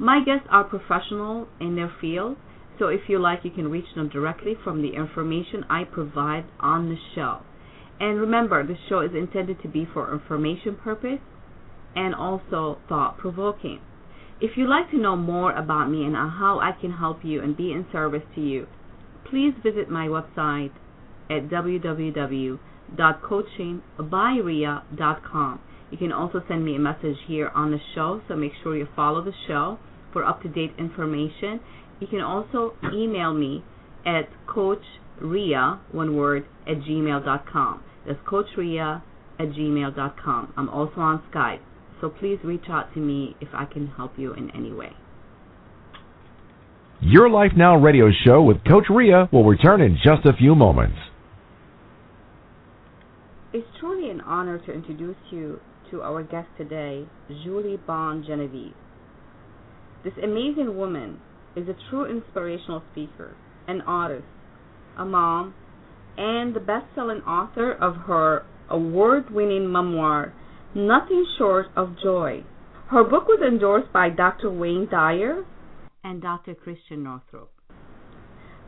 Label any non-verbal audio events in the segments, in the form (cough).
My guests are professional in their field, so if you like, you can reach them directly from the information I provide on the show. And remember, the show is intended to be for information purpose and also thought provoking. If you'd like to know more about me and how I can help you and be in service to you, please visit my website at www.coachingbyrea.com. You can also send me a message here on the show, so make sure you follow the show for up to date information. You can also email me at coachrea, one word, at gmail.com. That's coachrea at gmail.com. I'm also on Skype, so please reach out to me if I can help you in any way. Your Life Now radio show with Coach Rea will return in just a few moments. It's truly an honor to introduce you to our guest today, Julie Bond Genovese. This amazing woman is a true inspirational speaker, an artist, a mom, and the best selling author of her award winning memoir, Nothing Short of Joy. Her book was endorsed by Dr. Wayne Dyer and Dr. Christiane Northrup.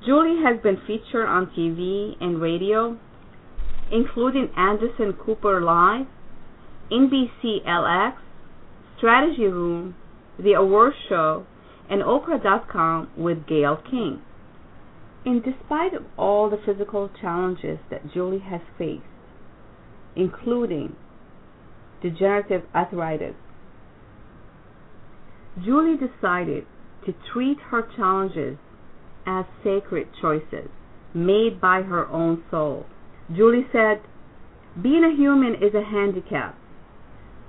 Julie has been featured on TV and radio, including Anderson Cooper Live, NBC LX, Strategy Room, The Aware Show, and Oprah.com with Gayle King. In despite of all the physical challenges that Julie has faced, including degenerative arthritis, Julie decided to treat her challenges as sacred choices made by her own soul. Julie said, Being a human is a handicap,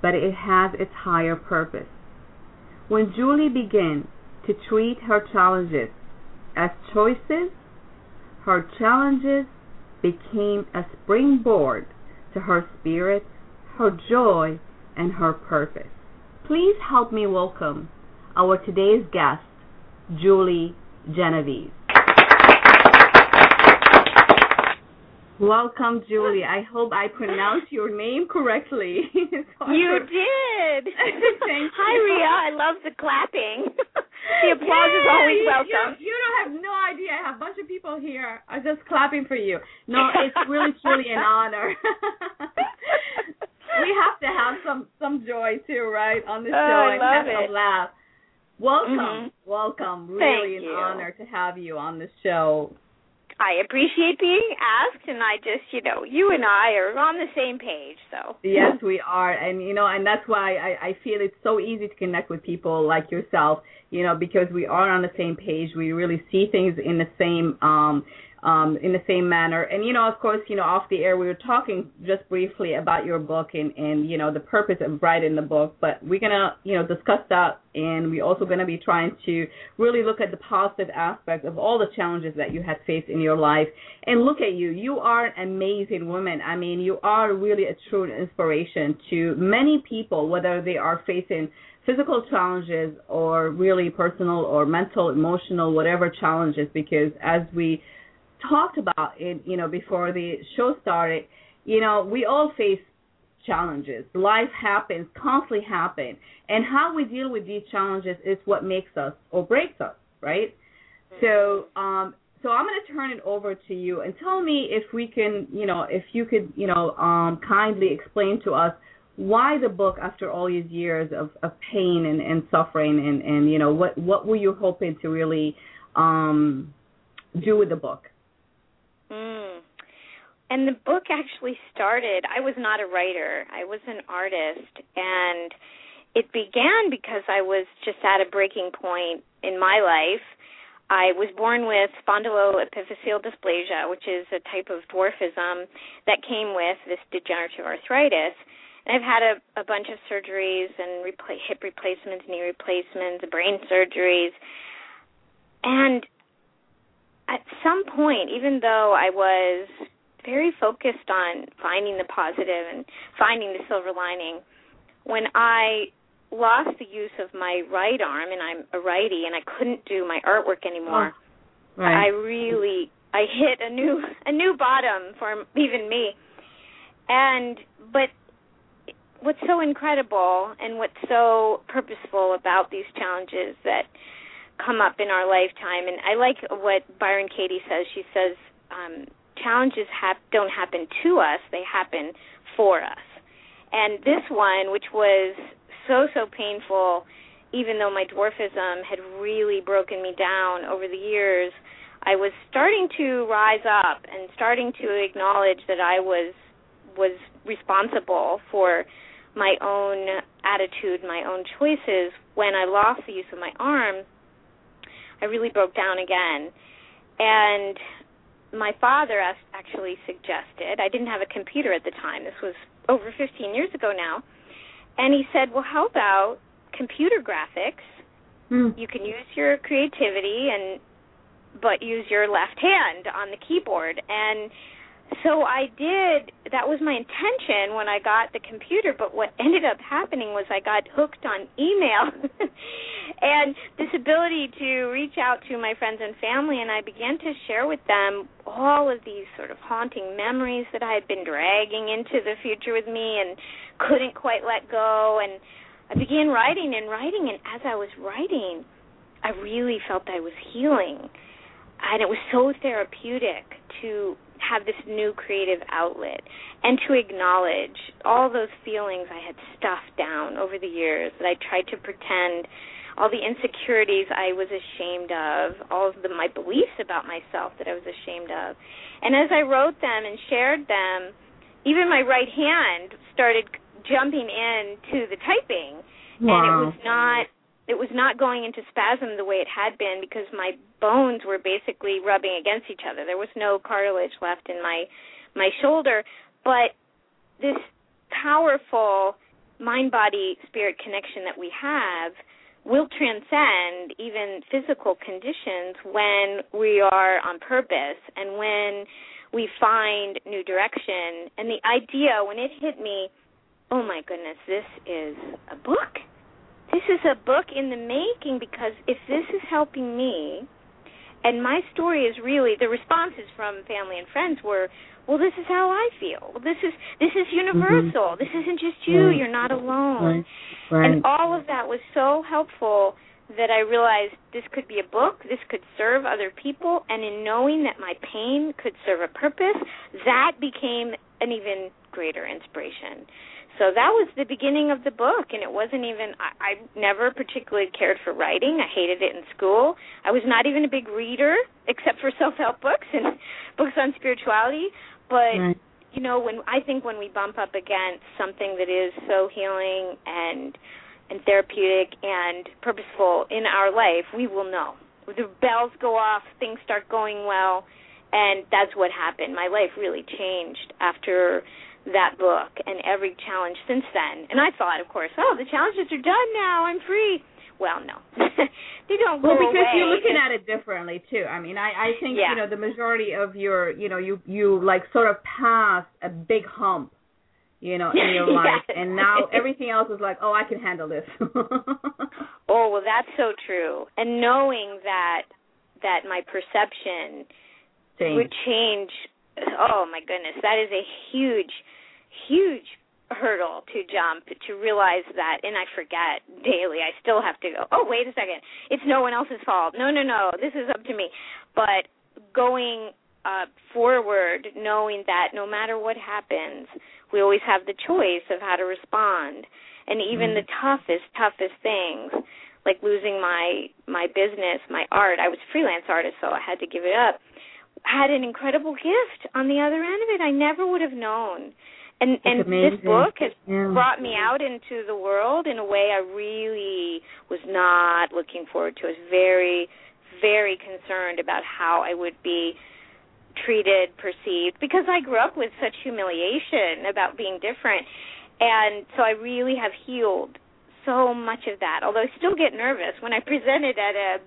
but it has its higher purpose. When Julie began to treat her challenges as choices, her challenges became a springboard to her spirit, her joy, and her purpose. Please help me welcome our today's guest, Julie Genovese. Welcome, Julie. I hope I pronounced your name correctly. (laughs) you did. (laughs) Thank (laughs) Hi, you. Rea. I love the clapping. the applause yeah, is always welcome. You, you don't have no idea. I have a bunch of people here are just clapping for you. No, it's really truly an honor. we have to have some some joy too, right, on the show Oh, I and love have a it. laugh. Welcome, Mhm. welcome. Really Thank an you. honor to have you on the show. I appreciate being asked, and I just, you know, you and I are on the same page, so. Yes, we are, and you know, and that's why I, I feel it's so easy to connect with people like yourself. You know, because we are on the same page. We really see things in the same um um, in the same manner. And you know, of course, you know, off the air we were talking just briefly about your book and and you know the purpose of writing the book, but we're gonna you know discuss that, and we're also gonna be trying to really look at the positive aspects of all the challenges that you had faced in your life. And look at you, you are an amazing woman. I mean, you are really a true inspiration to many people, whether they are facing physical challenges or really personal or mental, emotional, whatever challenges. Because as we talked about it, you know, before the show started, you know, we all face challenges. Life happens, constantly happen. And how we deal with these challenges is what makes us or breaks us, right? So, um, so I'm going to turn it over to you and tell me if we can, you know, if you could, you know, um, kindly explain to us why the book after all these years of, of pain and, and suffering and, and, you know, what, what were you hoping to really um, do with the book? Mm. And the book actually started, I was not a writer, I was an artist. And it began because I was just at a breaking point in my life. I was born with spondyloepiphyseal dysplasia, which is a type of dwarfism that came with this degenerative arthritis. And I've had a, a bunch of surgeries and repla- hip replacements, knee replacements, brain surgeries. And at some point, even though I was very focused on finding the positive and finding the silver lining, when I lost the use of my right arm and I'm a righty and I couldn't do my artwork anymore, oh, right. I really I hit a new a new bottom for even me. And but what's so incredible and what's so purposeful about these challenges that come up in our lifetime. And I like what Byron Katie says. She says um, challenges have, don't happen to us; they happen for us. And this one, which was so so painful, even though my dwarfism had really broken me down over the years, I was starting to rise up and starting to acknowledge that I was was responsible for my own attitude, my own choices when I lost the use of my arm I really broke down again. And my father actually suggested, I didn't have a computer at the time, this was over 15 years ago now, and he said, well, how about computer graphics? Mm. You can use your creativity and but use your left hand on the keyboard and so I did that was my intention when I got the computer, but what ended up happening was I got hooked on email. (laughs) And this ability to reach out to my friends and family and I began to share with them all of these sort of haunting memories that I had been dragging into the future with me and couldn't quite let go. And I began writing and writing and as I was writing I really felt I was healing. And it was so therapeutic to have this new creative outlet and to acknowledge all those feelings I had stuffed down over the years that I tried to pretend all the insecurities I was ashamed of, all of the, my beliefs about myself that I was ashamed of. And as I wrote them and shared them, even my right hand started jumping in to the typing wow. and it was not it was not going into spasm the way it had been because my bones were basically rubbing against each other. There was no cartilage left in my my shoulder, but this powerful mind body spirit connection that we have will transcend even physical conditions when we are on purpose and when we find new direction. And the idea when it hit me oh my goodness this is a book this is a book in the making because if this is helping me, and my story is really the responses from family and friends were, well, this is how I feel. Well, this is this is universal. Mm-hmm. This isn't just you. Right. You're not alone. Right. Right. And all of that was so helpful that I realized this could be a book, this could serve other people, and in knowing that my pain could serve a purpose, that became an even greater inspiration so that was the beginning of the book and it wasn't even I, I never particularly cared for writing i hated it in school i was not even a big reader except for self help books and (laughs) books on spirituality but right. you know when i think when we bump up against something that is so healing and and therapeutic and purposeful in our life we will know the bells go off things start going well And that's what happened. My life really changed after that book and every challenge since then. And I thought, of course, oh, the challenges are done now. I'm free. Well, no, (laughs) they don't well, go because away. you're looking at it differently too. I mean, I I think Yeah. you know the majority of your you know you you like sort of passed a big hump, you know, in your (laughs) life, Yes. and now (laughs) everything else is like, oh, I can handle this. Oh well, that's so true. And knowing that that my perception Change. would change. Oh my goodness, that is a huge, huge hurdle to jump to realize that. And I forget daily. I still have to go. Oh wait a second, it's no one else's fault. No, no, no, this is up to me. But going uh, forward, knowing that no matter what happens, we always have the choice of how to respond. And even the toughest, toughest things, like losing my my business, my art. I was a freelance artist, so I had to give it up. Had an incredible gift on the other end of it. I never would have known. And and this book has Yeah. brought me out into the world in a way I really was not looking forward to. I was very, very concerned about how I would be treated, perceived, because I grew up with such humiliation about being different. And so I really have healed so much of that. Although I still get nervous when I (laughs) presented at a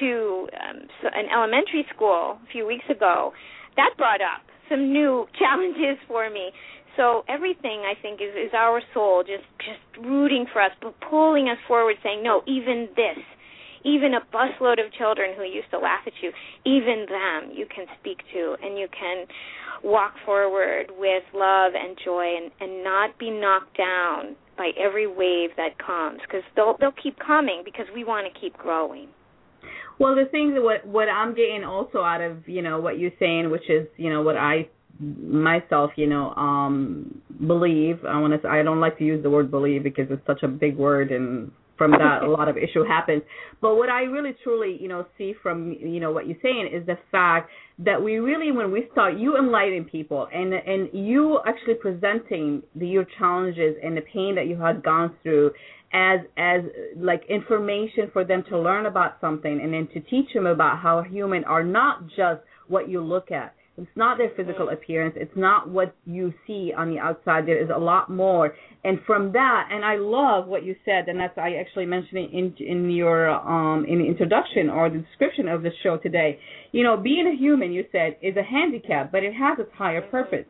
to um, so- an elementary school a few weeks ago, that brought up some new (laughs) challenges for me. So everything I think is is our soul just just rooting for us, but pulling us forward, saying no, even this, even a busload of children who used to laugh at you, even them you can speak to, and you can walk forward with love and joy, and and not be knocked down by every wave that comes, because they'll they'll keep coming because we want to keep growing. Well, the thing that what what I'm getting also out of you know what you're saying, which is you know what I myself you know um believe. I want to. I don't like to use the word believe because it's such a big word, and from (laughs) that a lot of issue happens. But what I really truly you know see from you know what you're saying is the fact that we really when we start you enlighten people and and you actually presenting the, your challenges and the pain that you had gone through as as like information for them to learn about something and then to teach them about how human are not just what you look at. It's not their physical appearance. It's not what you see on the outside. There is a lot more. And from that and i love what you said and that's i actually mentioned it in in your um in the introduction or the description of the show today. You know being a human you said is a handicap but it has its higher purpose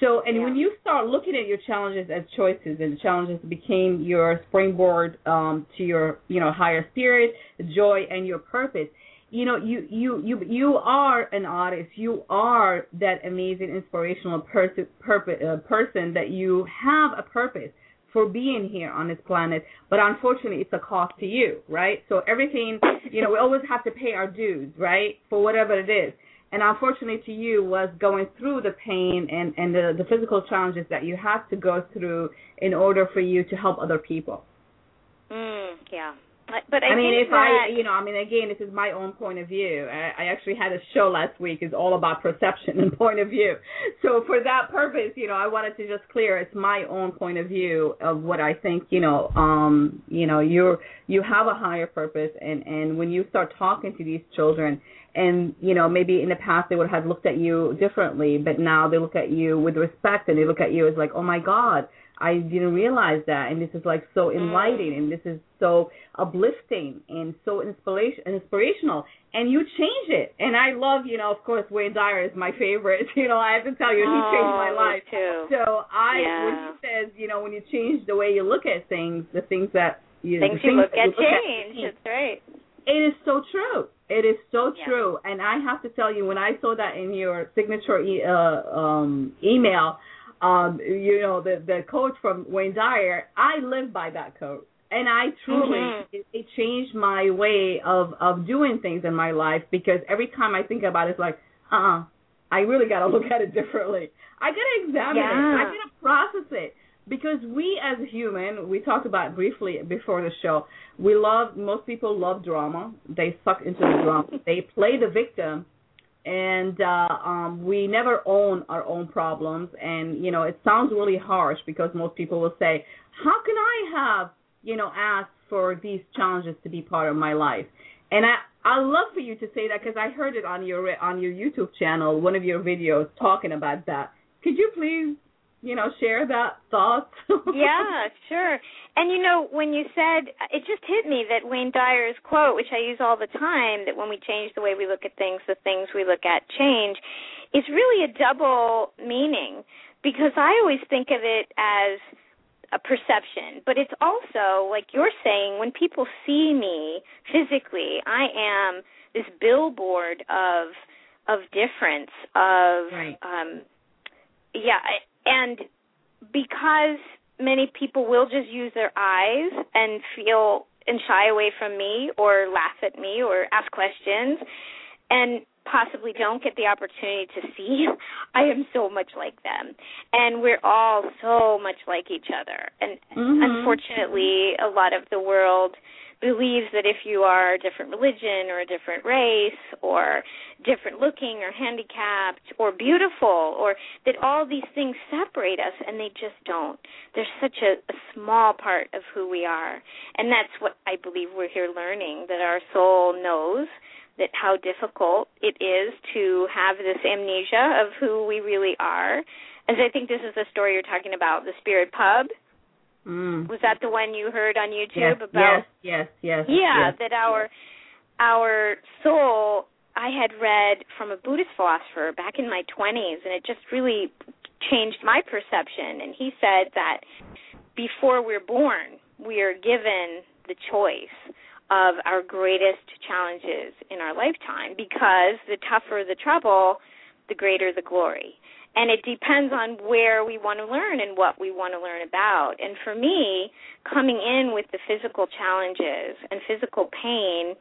so, and Yeah. when you start looking at your challenges as choices, and the challenges became your springboard um, to your, you know, higher spirit, joy, and your purpose. You know, you you you you are an artist. You are that amazing, inspirational person, uh, person that you have a purpose for being here on this planet. But unfortunately, it's a cost to you, right? So everything, you know, we always have to pay our dues, right, for whatever it is and unfortunately to you was going through the pain and and the, the physical challenges that you had to go through in order for you to help other people. Mm, yeah. But, I, I mean, if that, I, you know, I mean, again, this is my own point of view. I, I actually had a show last week is all about perception and (laughs) point of view. So for that purpose, you know, I wanted to just clear it's my own point of view of what I think. You know, um, you know, you're you have a higher purpose, and and when you start talking to these children, and you know, maybe in the past they would have looked at you differently, but now they look at you with respect, and they look at you as like, oh my God. I didn't realize that, and this is like so enlightening, and this is so uplifting and so inspiration inspirational. And you change it, and I love, you know, of course, Wayne Dyer is my favorite. (laughs) You know, I have to tell you, he changed my Oh, life. too. So I, Yeah. when he says, you know, when you change the way you look at things, the things that you, things you look at you change. change. That's right. It is so true. It is so Yeah. true, and I have to tell you, when I saw that in your signature e- uh, um, email, um, you know, the the coach from Wayne Dyer, I live by that coach. and I truly Mhm. it, it changed my way of of doing things in my life because every time I think about it, it's like, uh, uh I really got to look at it differently. I got to examine it. I got to process it because we as a human, we talked about briefly before the show. We love most people love drama. They suck into the drama. They play the victim and uh um we never own our own problems and you know it sounds really harsh because most people will say how can i have you know asked for these challenges to be part of my life And I I love for you to say that because I heard it on your on your YouTube channel, one of your videos talking about that. Could you please, you know, share that thought? (laughs) yeah, sure. And you know, when you said it just hit me that Wayne Dyer's quote, which I use all the time, that when we change the way we look at things, the things we look at change, is really a double meaning because I always think of it as a perception, but it's also like you're saying when people see me physically, I am this billboard of of difference of right. um yeah, and because many people will just use their eyes and feel and shy away from me or laugh at me or ask questions and possibly don't get the opportunity to see, (laughs) I am so much like them. And we're all so much like each other. And mm-hmm. unfortunately, a lot of the world believes that if you are a different religion or a different race or different looking or handicapped or beautiful or that all these things separate us and they just don't. They're such a, a small part of who we are. And that's what I believe we're here learning that our soul knows that how difficult it is to have this amnesia of who we really are. As I think this is the story you're talking about, the Spirit Pub. Mm. Was that the one you heard on YouTube yes, about? Yes, yes, yes. Yeah, yes, that our yes. our soul. I had read from a Buddhist philosopher back in my 20s, and it just really changed my perception. And he said that before we're born, we are given the choice of our greatest challenges in our lifetime because the tougher the trouble, the greater the glory. And it depends on where we want to learn and what we want to learn about. And for me, coming in with the physical challenges and physical pain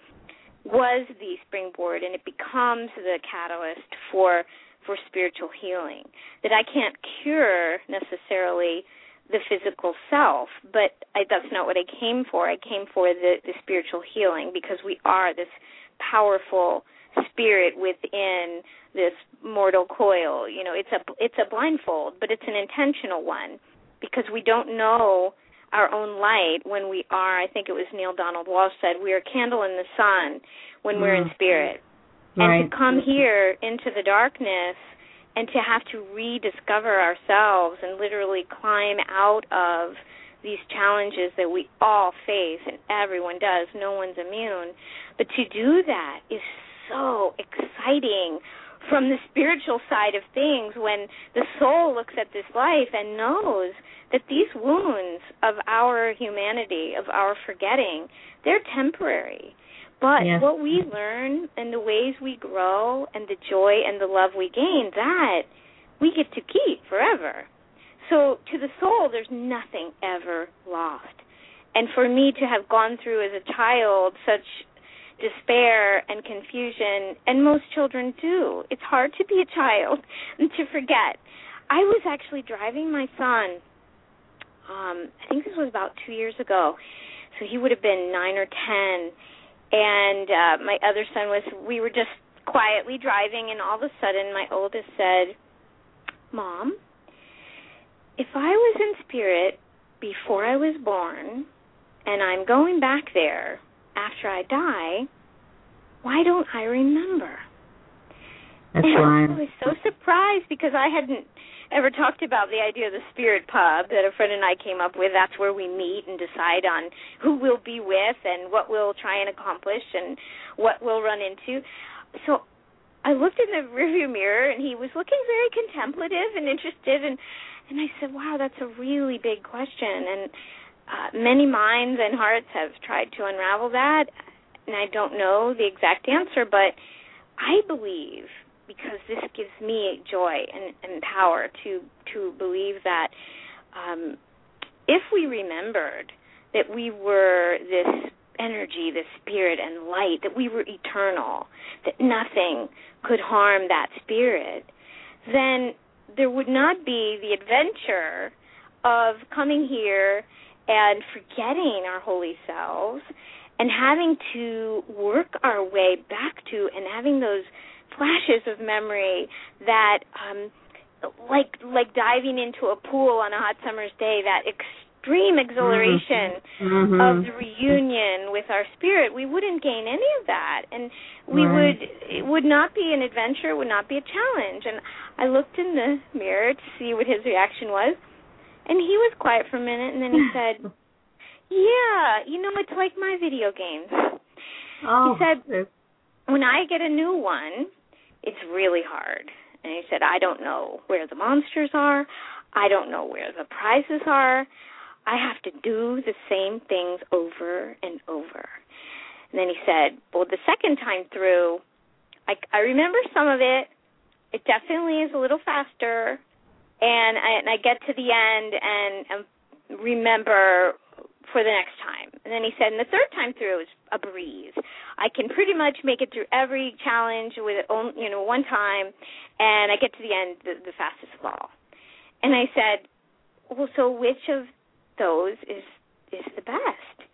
was the springboard and it becomes the catalyst for for spiritual healing. That I can't cure necessarily the physical self, but I, that's not what I came for. I came for the, the spiritual healing because we are this powerful spirit within this mortal coil. You know, it's a it's a blindfold, but it's an intentional one because we don't know our own light when we are. I think it was Neale Donald Walsch said we are a candle in the sun when mm. we're in mm. spirit, right. and to come here into the darkness and to have to rediscover ourselves and literally climb out of these challenges that we all face and everyone does no one's immune but to do that is so exciting from the spiritual side of things when the soul looks at this life and knows that these wounds of our humanity of our forgetting they're temporary but what we learn and the ways we grow and the joy and the love we gain, that we get to keep forever. So to the soul, there's nothing ever lost. And for me to have gone through as a child such despair and confusion, and most children do, it's hard to be a child (laughs) and to forget. I was actually driving my son, um, I think this was about two years ago, so he would have been nine or ten and uh my other son was we were just quietly driving and all of a sudden my oldest said mom if i was in spirit before i was born and i'm going back there after i die why don't i remember that's and i was so surprised because i hadn't ever talked about the idea of the spirit pub that a friend and I came up with. That's where we meet and decide on who we'll be with and what we'll try and accomplish and what we'll run into. So I looked in the rearview mirror and he was looking very contemplative and interested and and I said, "Wow, that's a really big question." And uh, many minds and hearts have tried to unravel that, and I don't know the exact answer, but I believe because this gives me joy and, and power to to believe that um, if we remembered that we were this energy, this spirit and light, that we were eternal, that nothing could harm that spirit, then there would not be the adventure of coming here and forgetting our holy selves and having to work our way back to and having those flashes of memory that um like like diving into a pool on a hot summer's day that extreme exhilaration Mhm. of the reunion with our spirit, we wouldn't gain any of that, and we Right. would it would not be an adventure, it would not be a challenge. And I looked in the mirror to see what his reaction was, and he was quiet for a minute, and then he (laughs) said, "Yeah, you know, it's like my video games. oh, he said- When I get a new one, it's really hard." And he said, "I don't know where the monsters are. I don't know where the prizes are. I have to do the same things over and over." And then he said, "Well, the second time through, I, I remember some of it. It definitely is a little faster, and I, and I get to the end and, and remember for the next time." And then he said, "And the third time through it was a breeze. I can pretty much make it through every challenge with only, you know one time, and I get to the end the, the fastest of all." And I said, "Well, so which of those is is the best?"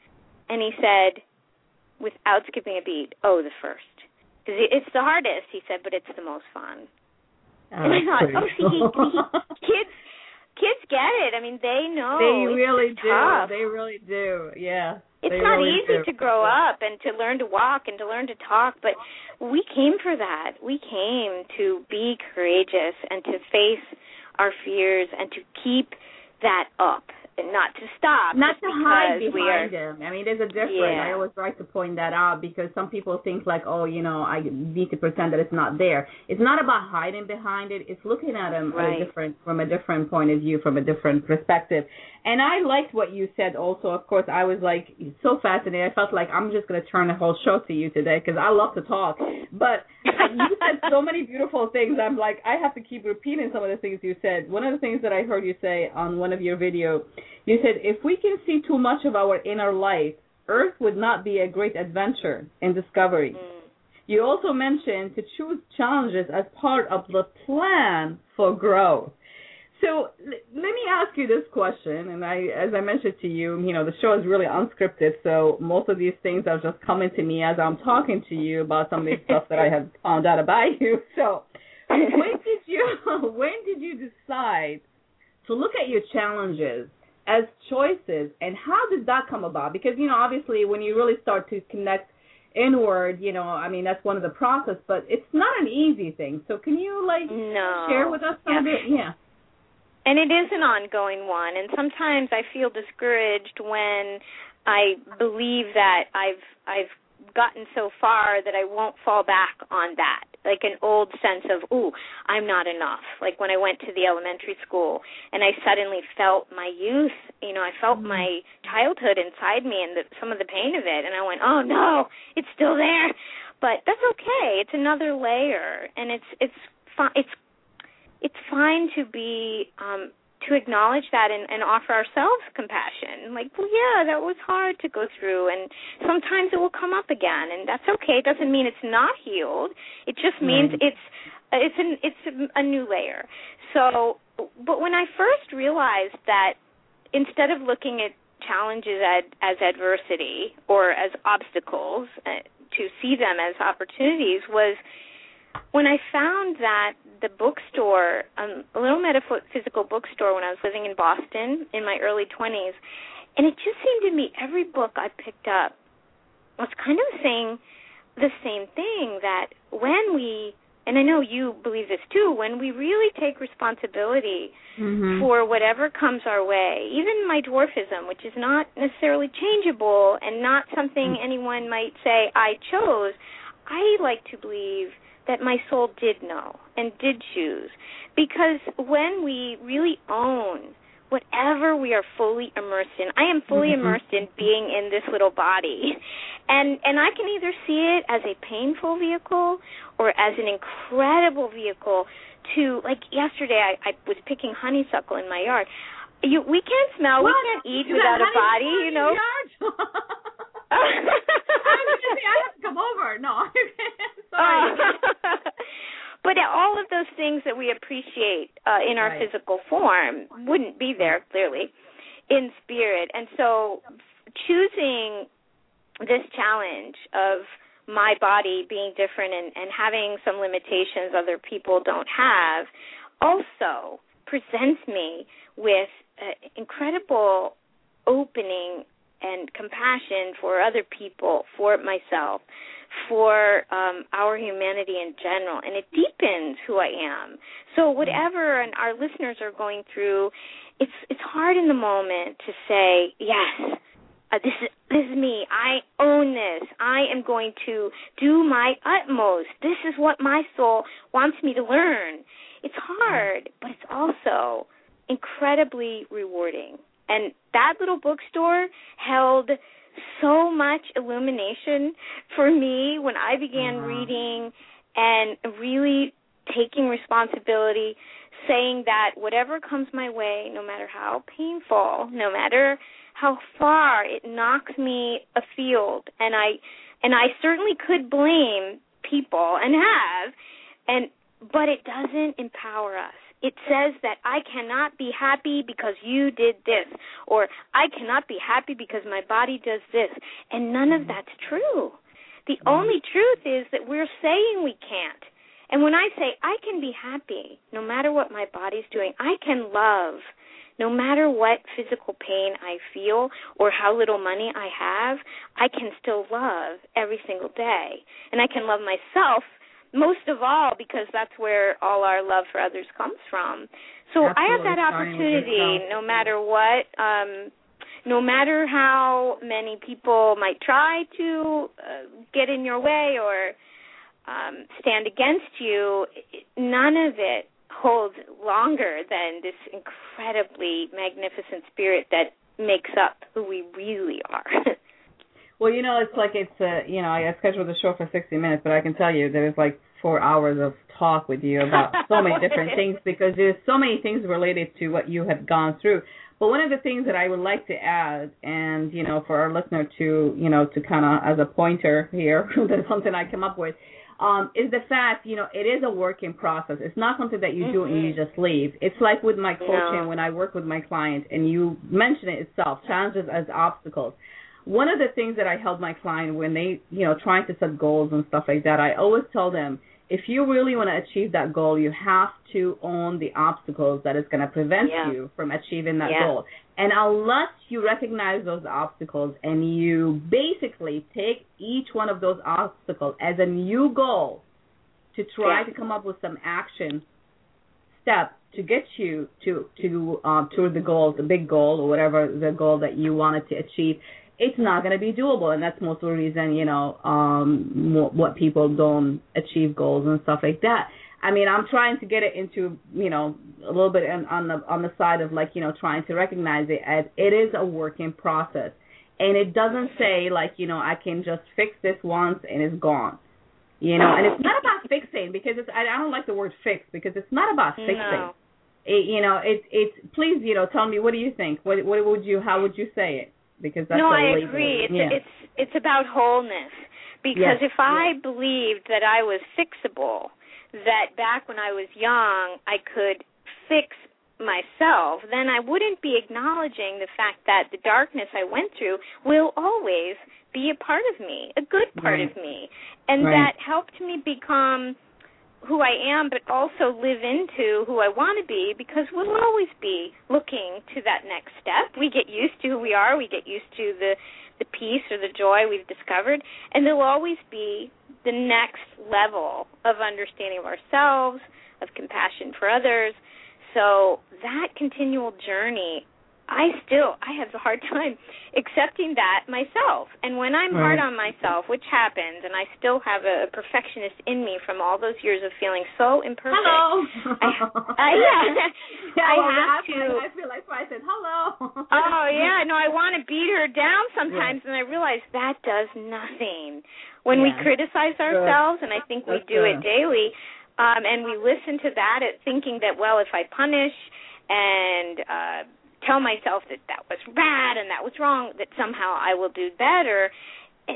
And he said, without skipping a beat, "Oh, the first, because it's the hardest." He said, "But it's the most fun." Oh, and I thought, "Oh, see, he, cool. he, (laughs) kids, kids get it. I mean, they know. they really do. tough. They really do. Yeah. It's not really easy do. to grow up and to learn to walk and to learn to talk, but we came for that. We came to be courageous and to face our fears and to keep that up and not to stop. Not to hide because we are, behind them. I mean, there's a difference. Yeah. I always like to point that out because some people think like, oh, you know, I need to pretend that it's not there. It's not about hiding behind it. It's looking at them Right. a different, from a different point of view, from a different perspective. And I liked what you said. Also, of course, I was like so fascinated. I felt like I'm just going to turn the whole show to you today because I love to talk. But (laughs) you said so many beautiful things. I'm like, I have to keep repeating some of the things you said. One of the things that I heard you say on one of your videos, you said, if we can see too much of our inner life, Earth would not be a great adventure and discovery. Mm. You also mentioned to choose challenges as part of the plan for growth. So l- let me ask you this question, and I, as I mentioned to you, you know, the show is really unscripted, so most of these things are just coming to me as I'm talking to you about some of the stuff that I have (laughs) found out about you. So when did you (laughs) when did you decide to look at your challenges as choices, and how did that come about? Because you know, obviously, when you really start to connect inward, you know, I mean, that's one of the process, but it's not an easy thing. So can you like No. share with us some of it? Yeah. And it is an ongoing one. And sometimes I feel discouraged when I believe that I've I've gotten so far that I won't fall back on that. Like an old sense of, ooh, I'm not enough. Like when I went to the elementary school and I suddenly felt my youth, you know, I felt mm-hmm. my childhood inside me and the, some of the pain of it and I went, "Oh no, it's still there." But that's okay. It's another layer and it's it's fi- it's it's fine to be um to acknowledge that and, and offer ourselves compassion. Like, well, yeah, that was hard to go through, and sometimes it will come up again, and that's okay. It doesn't mean it's not healed. It just means Right. it's it's an it's a new layer. So, but when I first realized that instead of looking at challenges as, as adversity or as obstacles, uh, to see them as opportunities was when I found that the bookstore, um, a little metaphysical bookstore when I was living in Boston in my early 20s, and it just seemed to me every book I picked up was kind of saying the same thing that when we, and I know you believe this too, when we really take responsibility Mm-hmm. for whatever comes our way, even my dwarfism, which is not necessarily changeable and not something anyone might say I chose, I like to believe that my soul did know and did choose. Because when we really own whatever we are fully immersed in, I am fully Mhm. immersed in being in this little body. And and I can either see it as a painful vehicle or as an incredible vehicle to like yesterday I, I was picking honeysuckle in my yard. You we can't smell, we can't eat You without a body, you know. (laughs) (laughs) I'm gonna say, I have to come over. No, (laughs) sorry. Uh, (laughs) but all of those things that we appreciate uh, in our Right. physical form wouldn't be there clearly in spirit. And so choosing this challenge of my body being different and, and having some limitations other people don't have also presents me with uh, incredible opening and compassion for other people, for myself, for um, our humanity in general, and it deepens who I am. So whatever and our listeners are going through, it's it's hard in the moment to say yes. Uh, this is this is me. I own this. I am going to do my utmost. This is what my soul wants me to learn. It's hard, but it's also incredibly rewarding. And that little bookstore held so much illumination for me when I began uh-huh. reading and really taking responsibility, saying that whatever comes my way, no matter how painful, no matter how far it knocks me afield, and I and I certainly could blame people and have, and but it doesn't empower us it says that I cannot be happy because you did this, or I cannot be happy because my body does this. And none of mm-hmm. that's true. The mm-hmm. only truth is that we're saying we can't. And when I say I can be happy no matter what my body's doing, I can love no matter what physical pain I feel or how little money I have, I can still love every single day. And I can love myself most of all because that's where all our love for others comes from. So Absolutely. I have that opportunity no matter what um no matter how many people might try to uh, get in your way or um stand against you, none of it holds longer than this incredibly magnificent spirit that makes up who we really are. (laughs) Well, you know, it's like it's uh, you know, I scheduled the show for 60 minutes, but I can tell you there's like four hours of talk with you about so many different (laughs) things because there's so many things related to what you have gone through. But one of the things that I would like to add, and you know, for our listener to you know to kind of as a pointer here, (laughs) that's something I come up with, um, is the fact you know it is a working process. It's not something that you mm-hmm. do and you mm-hmm. just leave. It's like with my coaching no. when I work with my client, and you mention it itself, challenges as obstacles one of the things that I help my client when they, you know, trying to set goals and stuff like that, I always tell them if you really want to achieve that goal, you have to own the obstacles that is going to prevent yeah. you from achieving that yeah. goal. And unless you recognize those obstacles and you basically take each one of those obstacles as a new goal to try yeah. to come up with some action step to get you to to um to the goal, the big goal or whatever the goal that you wanted to achieve, it's not going to be doable, and that's most of the reason you know um what people don't achieve goals and stuff like that. I mean, I'm trying to get it into you know a little bit on, on the on the side of like you know trying to recognize it as it is a working process, and it doesn't say like you know I can just fix this once and it's gone. You know, and it's not about fixing because it's I, I don't like the word fix because it's not about fixing. No. It, you know, it's it's please you know tell me what do you think? What what would you how would you say it? Because that's no, I agree. It's yeah. it's it's about wholeness. Because yes. if I yes. believed that I was fixable, that back when I was young I could fix myself, then I wouldn't be acknowledging the fact that the darkness I went through will always be a part of me, a good part right. of me. And right. that helped me become who I am, but also live into who I want to be because we'll always be looking to that next step. We get used to who we are, we get used to the the peace or the joy we've discovered, and there will always be the next level of understanding of ourselves, of compassion for others. So that continual journey I still I have a hard time accepting that myself. And when I'm right. hard on myself, which happens, and I still have a, a perfectionist in me from all those years of feeling so imperfect. Hello. I, I, (laughs) yeah, (laughs) yeah, I well, have I to. I feel like I said hello. oh yeah, no, I want to beat her down sometimes, yeah. and I realize that does nothing. When yeah. we criticize ourselves, and I think we That's do good. it daily, um, and we listen to that, at thinking that well, if I punish and uh tell myself that that was bad and that was wrong, that somehow I will do better.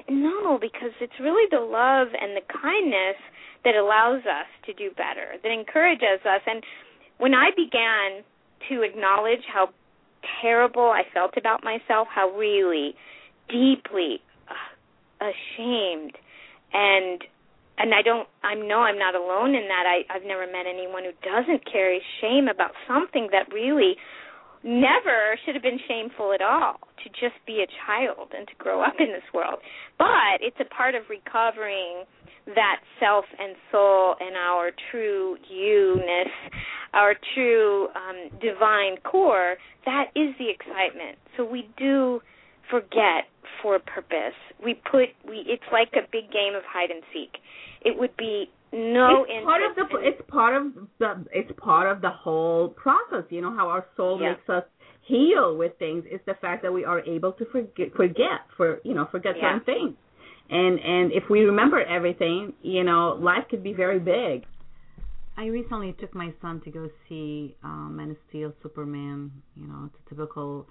No, because it's really the love and the kindness that allows us to do better, that encourages us. And when I began to acknowledge how terrible I felt about myself, how really deeply uh, ashamed and and I don't I know I'm not alone in that. I I've never met anyone who doesn't carry shame about something that really never should have been shameful at all to just be a child and to grow up in this world. But it's a part of recovering that self and soul and our true you-ness, our true um, divine core. That is the excitement. So we do forget for a purpose. We put we it's like a big game of hide and seek. It would be no it's part of the it's part of the it's part of the whole process you know how our soul yeah. makes us heal with things is the fact that we are able to forget forget for you know forget yeah. certain things and and if we remember everything you know life could be very big I recently took my son to go see um, Man of Steel, Superman. You know, it's a typical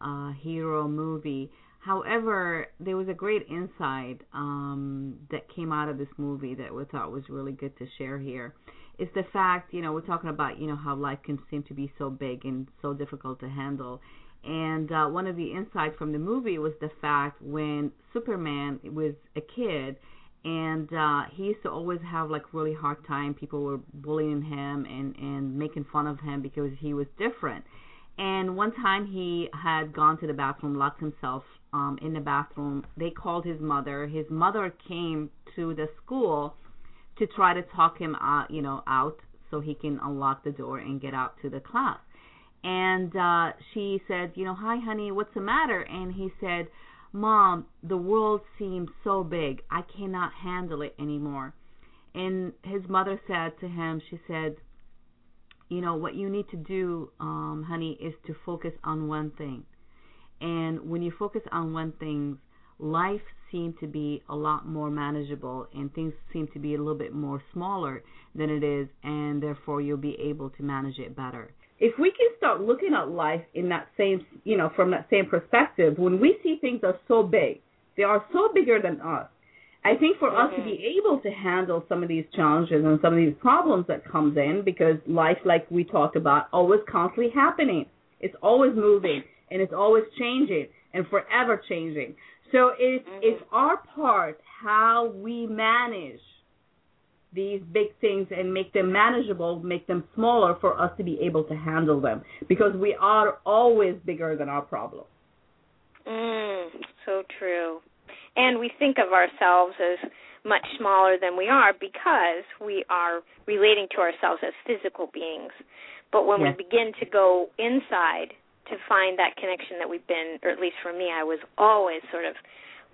uh, hero movie. However, there was a great insight um, that came out of this movie that we thought was really good to share here. Is the fact, you know, we're talking about, you know, how life can seem to be so big and so difficult to handle. And uh, one of the insights from the movie was the fact when Superman was a kid, and uh, he used to always have like really hard time. People were bullying him and and making fun of him because he was different. And one time he had gone to the bathroom, locked himself um in the bathroom. They called his mother. His mother came to the school to try to talk him out, you know, out so he can unlock the door and get out to the class. And uh she said, you know, "Hi honey, what's the matter?" And he said, "Mom, the world seems so big. I cannot handle it anymore." And his mother said to him, she said, you know what you need to do um honey is to focus on one thing and when you focus on one thing life seems to be a lot more manageable and things seem to be a little bit more smaller than it is and therefore you'll be able to manage it better if we can start looking at life in that same you know from that same perspective when we see things are so big they are so bigger than us I think for mm-hmm. us to be able to handle some of these challenges and some of these problems that comes in because life like we talked about always constantly happening. It's always moving and it's always changing and forever changing. So it's mm-hmm. it's our part how we manage these big things and make them manageable, make them smaller for us to be able to handle them because we are always bigger than our problem. Mm, so true and we think of ourselves as much smaller than we are because we are relating to ourselves as physical beings. But when yes. we begin to go inside to find that connection that we've been, or at least for me, I was always sort of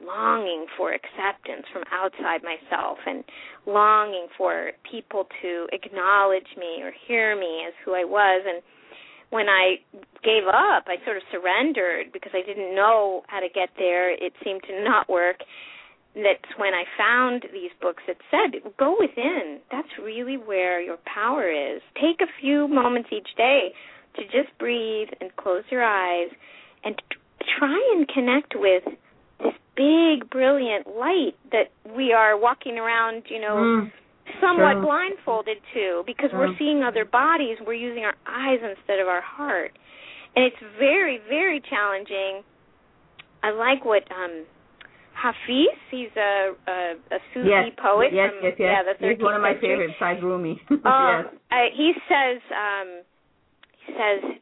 longing for acceptance from outside myself and longing for people to acknowledge me or hear me as who I was and when I gave up, I sort of surrendered because I didn't know how to get there. It seemed to not work. That's when I found these books that said, go within. That's really where your power is. Take a few moments each day to just breathe and close your eyes and try and connect with this big, brilliant light that we are walking around, you know. Mm somewhat sure. blindfolded too because sure. we're seeing other bodies we're using our eyes instead of our heart and it's very very challenging i like what um hafiz he's a a, a sufi yes. poet yes, from yes, yes. yeah the 13th he's one of my century. favorites Said Rumi (laughs) um, yes. I, he says um says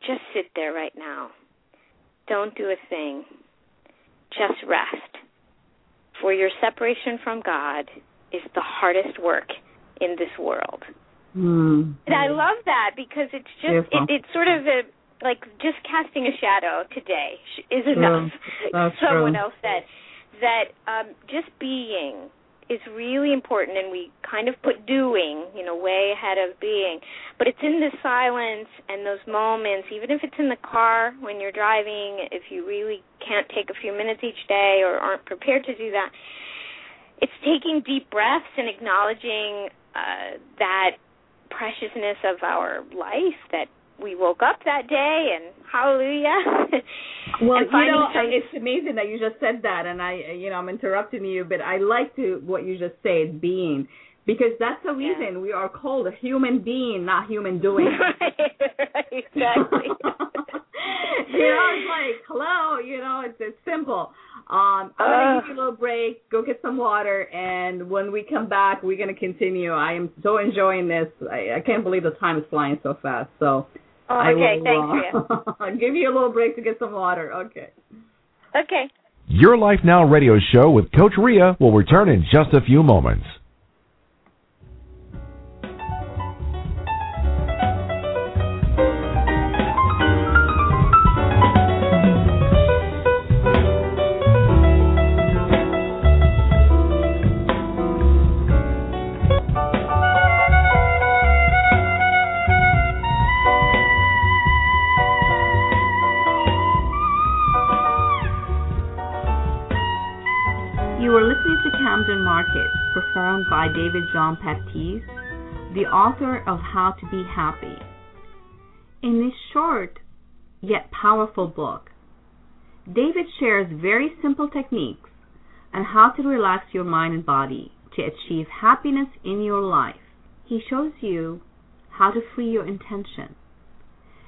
just sit there right now don't do a thing just rest for your separation from god is the hardest work in this world. Mm. And I love that because it's just it, it's sort of a like just casting a shadow today is enough. (laughs) Someone true. else said that um just being is really important and we kind of put doing, you know, way ahead of being. But it's in the silence and those moments, even if it's in the car when you're driving, if you really can't take a few minutes each day or aren't prepared to do that, it's taking deep breaths and acknowledging uh, that preciousness of our life that we woke up that day and hallelujah. (laughs) well, and you know, some... it's amazing that you just said that, and I, you know, I'm interrupting you, but I like to what you just said, being, because that's the reason yeah. we are called a human being, not human doing. (laughs) right, right, exactly. (laughs) you know, it's like, hello, you know, it's it's simple. Um, I'm gonna give you a little break, go get some water, and when we come back, we're gonna continue. I am so enjoying this. I, I can't believe the time is flying so fast. So, Oh, okay, will, thanks, uh, (laughs) I'll give you a little break to get some water. Okay. Okay. Your Life Now radio show with Coach Rea will return in just a few moments. Performed by David Jon Baptiste, the author of How to Be Happy. In this short yet powerful book, David shares very simple techniques on how to relax your mind and body to achieve happiness in your life. He shows you how to free your intention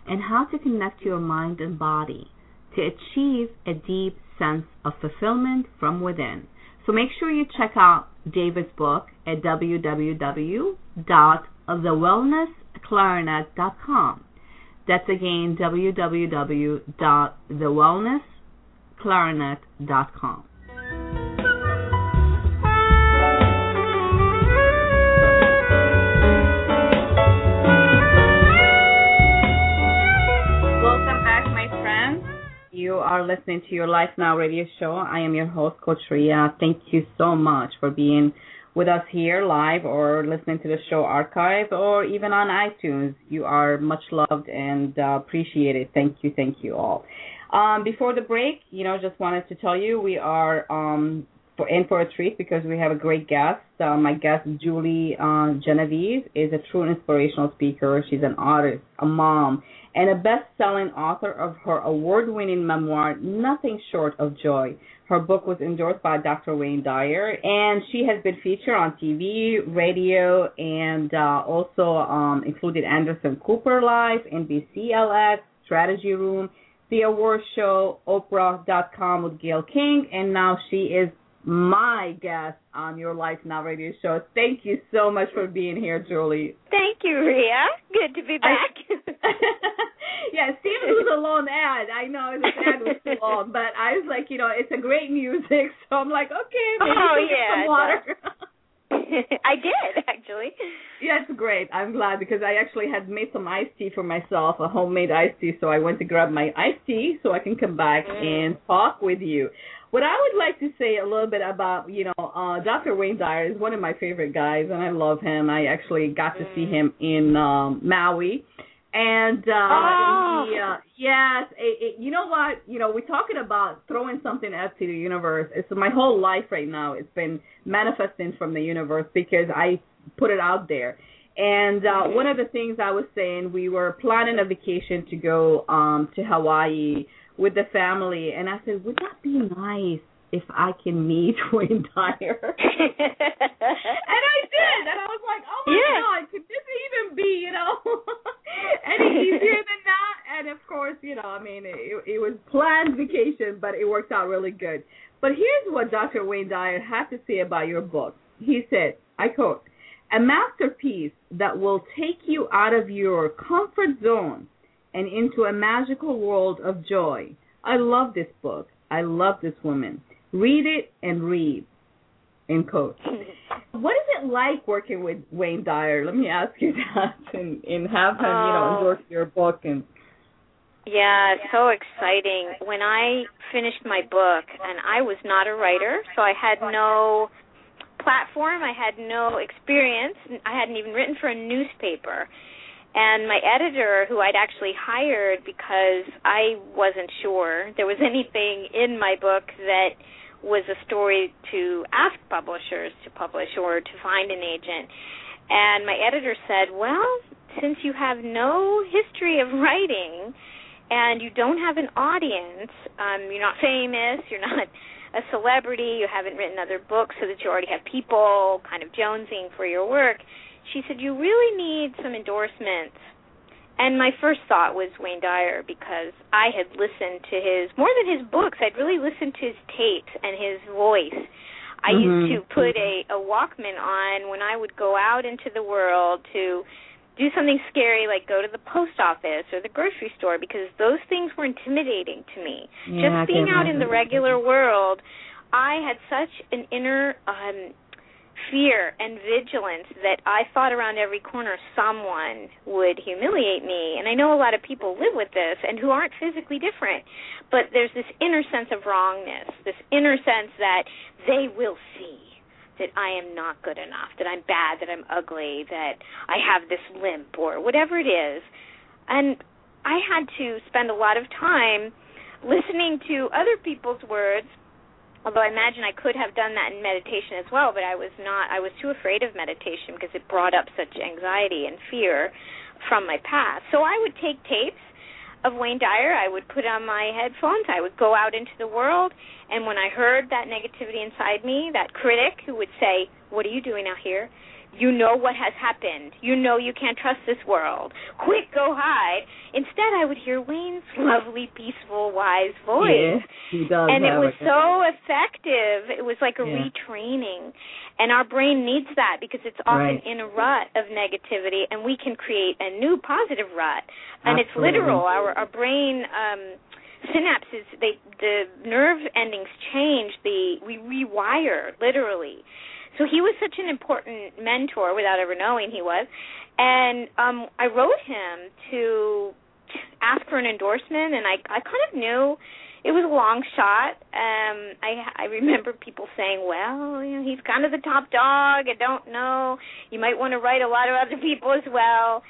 and how to connect your mind and body to achieve a deep sense of fulfillment from within. So make sure you check out David's book at www.thewellnessclarinet.com. That's again www.thewellnessclarinet.com. You are listening to your Life Now radio show. I am your host, Coach Rea. Thank you so much for being with us here live or listening to the show archive or even on iTunes. You are much loved and uh, appreciated. Thank you, thank you all. Um, before the break, you know, just wanted to tell you we are um, for, in for a treat because we have a great guest. Uh, my guest, Julie uh, Genovese, is a true inspirational speaker. She's an artist, a mom, and a best-selling author of her award-winning memoir, Nothing Short of Joy. Her book was endorsed by Dr. Wayne Dyer, and she has been featured on TV, radio, and uh, also um, included Anderson Cooper Live, NBCLX, Strategy Room, The Aware Show, Oprah.com with Gayle King, and now she is my guest on your Life Now radio show. Thank you so much for being here, Julie. Thank you, Rea. Good to be back. (laughs) yeah, Steve it was a long ad. I know the ad was too long, but I was like, you know, it's a great music, (laughs) so I'm like, okay, maybe oh, yeah, some water. (laughs) I did actually. Yeah, it's great. I'm glad because I actually had made some iced tea for myself, a homemade iced tea. So I went to grab my iced tea so I can come back mm. and talk with you. What I would like to say a little bit about, you know, uh, Dr. Wayne Dyer is one of my favorite guys, and I love him. I actually got to see him in um, Maui. And uh, oh. uh yes, it, it, you know what? You know, we're talking about throwing something out to the universe. It's my whole life right now. It's been manifesting from the universe because I put it out there. And uh one of the things I was saying, we were planning a vacation to go um to Hawaii with the family, and I said, would that be nice if I can meet (laughs) Wayne Dyer? (laughs) and I did, and I was like, oh my yeah. god, could this even be, you know, (laughs) any easier than that? And of course, you know, I mean, it, it was planned vacation, but it worked out really good. But here's what Dr. Wayne Dyer had to say about your book. He said, I quote, a masterpiece that will take you out of your comfort zone and into a magical world of joy. I love this book. I love this woman. Read it and read. In quotes. (laughs) what is it like working with Wayne Dyer? Let me ask you that (laughs) and, and have him, you know, oh. endorse your book and yeah, so exciting. When I finished my book, and I was not a writer, so I had no platform, I had no experience, I hadn't even written for a newspaper. And my editor, who I'd actually hired because I wasn't sure there was (laughs) anything in my book that was a story to ask publishers to publish or to find an agent. And my editor said, Well, since you have no history of writing and you don't have an audience, um, you're not famous, you're not (laughs) a celebrity, you haven't written other books so that you already have people kind of jonesing for your work she said, You really need some endorsements. And my first thought was Wayne Dyer because I had listened to his, more than his books, I'd really listened to his tapes and his voice. I mm-hmm. used to put a, a Walkman on when I would go out into the world to do something scary like go to the post office or the grocery store because those things were intimidating to me. Yeah, Just being out in the regular world, I had such an inner um fear and vigilance that I thought around every corner someone would humiliate me. And I know a lot of people live with this and who aren't physically different, but there's this inner sense of wrongness, this inner sense that they will see that I am not good enough, that I'm bad, that I'm ugly, that I have this limp or whatever it is. And I had to spend a lot of time listening to other people's words although I imagine I could have done that in meditation as well, but I was not I was too afraid of meditation because it brought up such anxiety and fear from my past. So I would take tapes of Wayne Dyer, I would put on my headphones, I would go out into the world, and when I heard that negativity inside me, that critic who would say, "What are you doing out here?" You know what has happened. You know you can't trust this world. Quick, go hide. Instead, I would hear Wayne's (laughs) lovely, peaceful, wise voice. He does. And it was a- so effective. It was like a Yeah. retraining. And our brain needs that because it's often Right. in a rut of negativity, and we can create a new positive rut. And it's literal. Our our brain um synapses they the nerve endings change the we rewire literally so he was such an important mentor without ever knowing he was. And um i wrote him to ask for an endorsement and i i kind of knew it was a long shot. Um i i remember people saying well you know he's kind of the top dog. I don't know. You might want to write a lot of other people as well.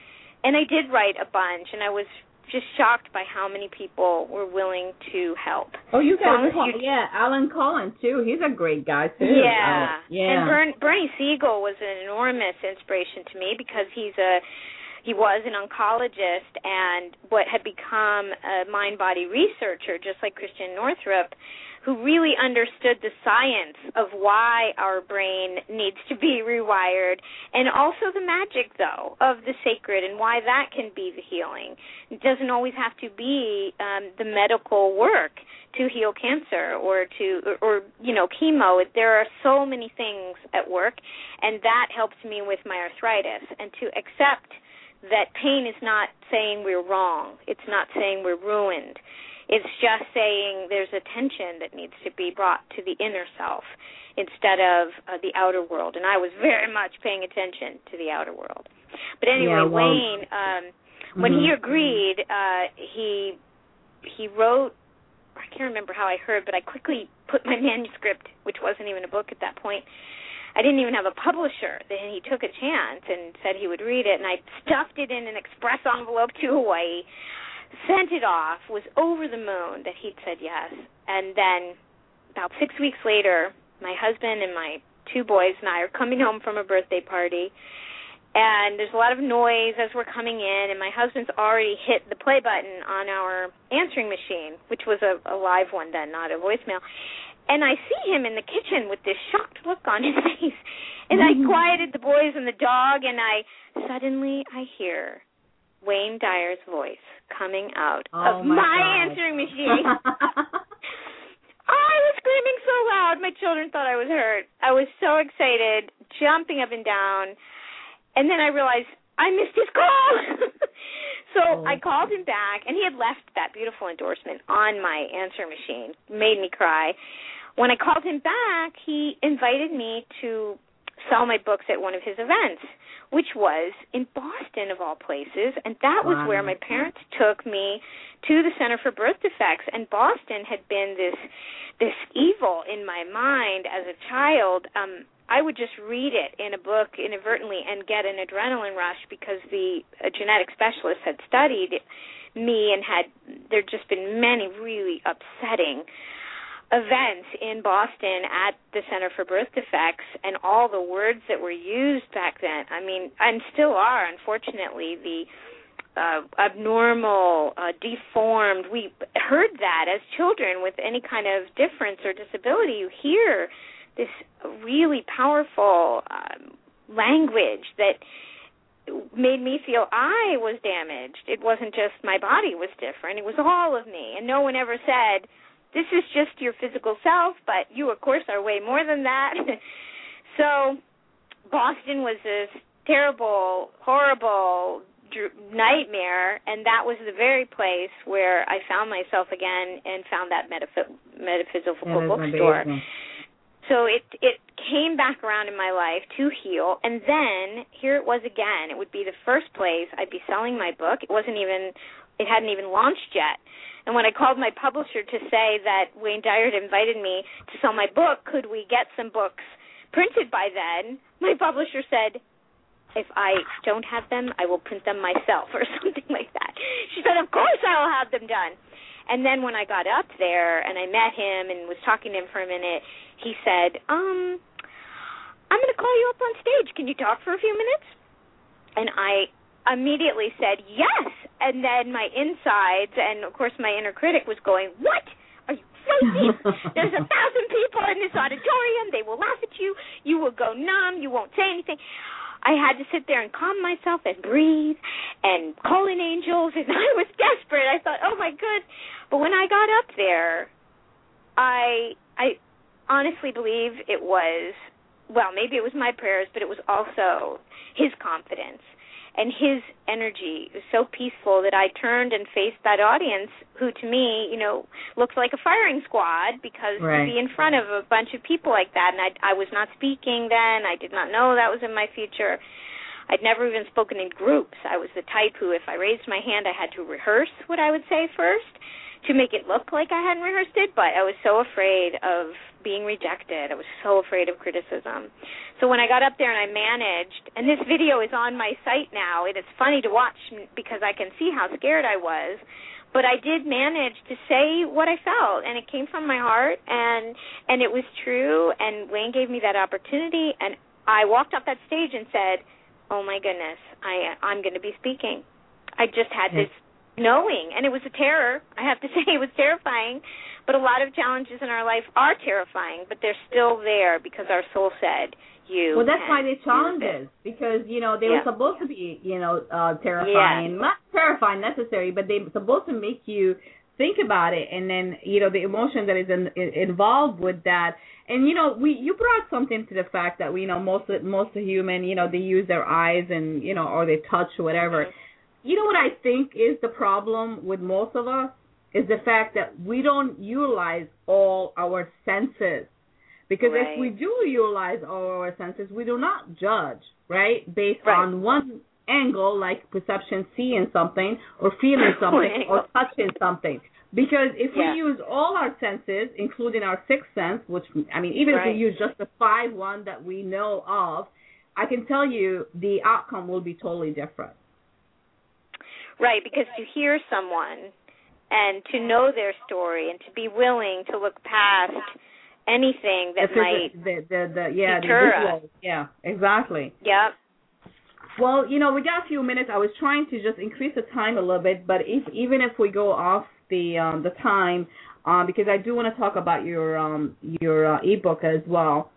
And i did write a bunch and i was just shocked by how many people were willing to help Oh, you got as Col- yeah, Alan Cohen too. He's a great guy too. Yeah. Oh, yeah. And Bern, Bernie Siegel was an enormous inspiration to me because he's a he was an oncologist and what had become a mind body researcher just like Christiane Northrup who really understood the science of why our brain needs to be (laughs) rewired and also the magic though of the sacred and why that can be the healing. It doesn't always have to be um the medical work to heal cancer or to or, or you know chemo there are so many things at work and that helps me with my arthritis and to accept that pain is not saying we're wrong it's not saying we're ruined it's just saying there's a tension that needs to be brought to the inner self instead of uh, the outer world and i was very much paying attention to the outer world but anyway Yeah, well- wayne um when he Mhm. agreed uh he he wrote I can't remember how I heard, but I quickly put my (laughs) manuscript, which wasn't even a book at that point. I didn't even have a publisher. Then he took a chance and said he would read it, and I stuffed it in an express envelope to Hawaii, sent it off, was over the moon that he'd said yes. And then about six weeks later, my husband and my two boys and I are coming home from a birthday party and there's a lot of noise as we're coming in and my husband's already hit the play button on our answering machine which was a, a live one then not a voicemail and i see him in the kitchen with this shocked look on his (laughs) face and i mm. quieted the boys and the dog and i suddenly i hear wayne dyer's voice coming out Oh of my my answering (laughs) machine (laughs) I was screaming so loud, my children thought I was hurt. I was so excited, jumping up and down. And then I realized I missed his call. so Oh. I called him back, and he had left that beautiful endorsement on my answer machine. Made me cry. When I called him back, he invited me to sell my books at one of his events, which was in Boston of all places, and that was Wow. where my parents took me to the Center for Birth Defects. And Boston had been this this evil in my mind as a child. Um, I would just read it in a book inadvertently and get an adrenaline rush because the a genetic specialist had studied me and had there'd just been many really upsetting events in Boston at the Center for Birth Defects and all the words that were used back then. I mean, and still are, unfortunately, the uh, abnormal, uh, deformed. We heard that as children with any kind of difference or disability. You hear this really powerful um, language that made me feel I was damaged. It wasn't just my body was different, it was all of me. And no one ever said, this is just your physical self, but you, of course, are way more than that. (laughs) so Boston was a terrible, horrible dr- nightmare, and that was the very place where I found myself again and found that metaph- metaphysical yeah, bookstore. So it it came back around in my life to heal, and then here it was again. It would be the first place I'd be selling my book. It wasn't even it hadn't even launched yet. And when I called my publisher to say that Wayne Dyer had invited me to sell my book, could we get some books printed by then? My publisher said, if I don't have them, I will print them myself (laughs) or something like that. She said, Of course I'll have them done. And then when I got up there and I met him and was talking to him for a minute, he said, Um, I'm going to call you up on stage. Can you talk for a few minutes? And I immediately said, Yes. And then my insides and, of course, my inner critic was going, What? Are you crazy? (laughs) There's a thousand people in this auditorium. They will laugh at you. You will go numb. You won't say anything. I had to sit there and calm myself and breathe and call in angels (laughs) and I was desperate. I thought, "Oh my good." But when I got up there, I I honestly believe it was well, maybe it was my prayers, but it was also his confidence and his energy was so peaceful that I turned and faced that audience who to me, you know, looked like a firing squad because right. to be in front of a bunch of people like that and I I was not speaking then, I did not know that was in my future. I'd never even spoken in groups. I was the type who if I raised my hand I had to rehearse what I would say first to make it look like I hadn't rehearsed it, but I was so afraid of being rejected. I was so afraid of criticism. So when I got up there and I managed, and this video is on my site now, it is funny to watch because I can see how scared I was. But I did manage to say what I felt, and it came from my heart, and and it was true. And Wayne gave me that opportunity, and I walked off that stage and said, "Oh my goodness, I I'm going to be speaking." I just had hmm. this knowing. And it was a terror i have to (laughs) say it was terrifying. But a lot of challenges in our life are terrifying but they're still there because our soul said you well that's why they challenges because you know they yeah. were supposed to be you know uh terrifying. Yeah. not terrifying necessary but they were supposed to make you think about it. And then you know the emotion that is in, in, involved with that. And you know we you brought something to the fact that we you know most most human you know they use their eyes and you know or they touch whatever. Mm-hmm you know what I think is the problem with most of us is the fact that we don't utilize all our senses. Because right. if we do utilize all our senses, we do not judge, right? Based right. on one angle, like perception, seeing something, or feeling (laughs) something, or touching something. Because if yeah. we use all our senses, including our sixth sense, which I mean, even right. if we use just the five one that we know of, I can tell you the outcome will be totally different. Right, because to hear someone and to know their story and to be willing to look past anything that might the, the, the yeah deter the us. yeah exactly. Yep. Well you know we got a few minutes. I was trying to just increase the time a little bit but if even if we go off the um the time um because i do want to talk about your um your uh, ebook as well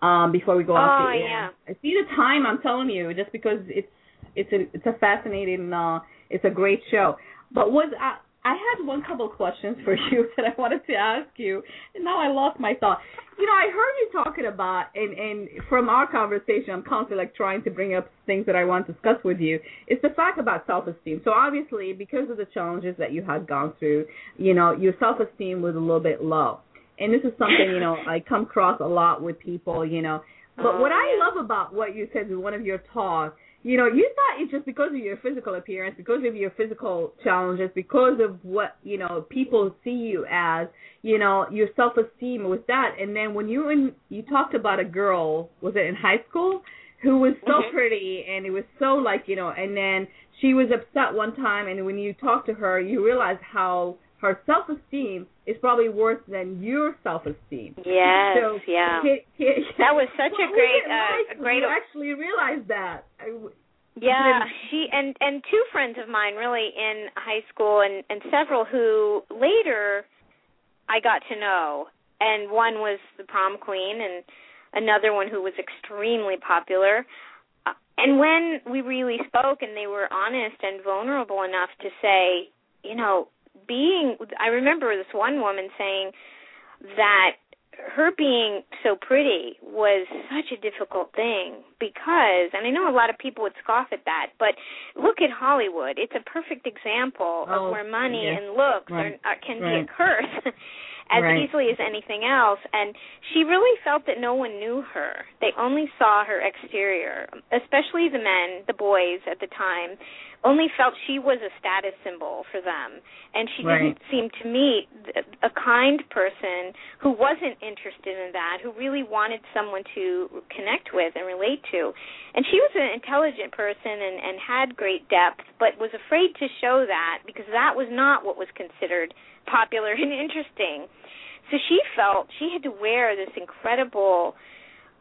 um before we go oh, off the yeah. i see the time i'm telling you just because it's it's a it's a fascinating uh it's a great show. But was I, I had one couple of questions for you (laughs) that I wanted to ask you, and now I lost my thought. You know, I heard you talking about, and and from our conversation, I'm constantly like trying to bring up things that I want to discuss with you. It's the fact about self-esteem. So obviously, because of the challenges that you had gone through, you know, your self-esteem was a little bit low, and this is something you know I come across a lot with people. You know, but oh, what I oh, love about what you said in one of your talks you know, you thought it's just because of your physical appearance, because of your physical challenges, because of what, you know, people see you as, you know, your self esteem was that. And then when you and you talked about a girl, was it in high school, who was so Mhm. pretty and it was so like, you know, and then she was upset one time and when you talked to her you realized how her self esteem is probably worse than your self esteem. yes So yeah that was such Well, a (laughs) great uh, a great you actually realized that. I- Yeah, she and and two friends of mine really in high school and and several who later I got to know. And one was the prom queen and another one who was extremely popular. Uh, and when we really spoke and they were honest and vulnerable enough to say, you know, being I remember this one woman saying that her being so pretty was such a difficult thing because and I know a lot of people would scoff at that, but look at Hollywood. It's a perfect example oh, of where money yes. and looks right. are, are, can right. be a curse. (laughs) as right. easily as anything else and she really felt that no one knew her they only saw her exterior especially the men the boys at the time only felt she was a status symbol for them. And she right. didn't seem to me a kind person who wasn't interested in that who really wanted someone to connect with and relate to. And she was an intelligent person and and had great depth but was afraid to show that because that was not what was considered popular and interesting. So she felt she had to wear this incredible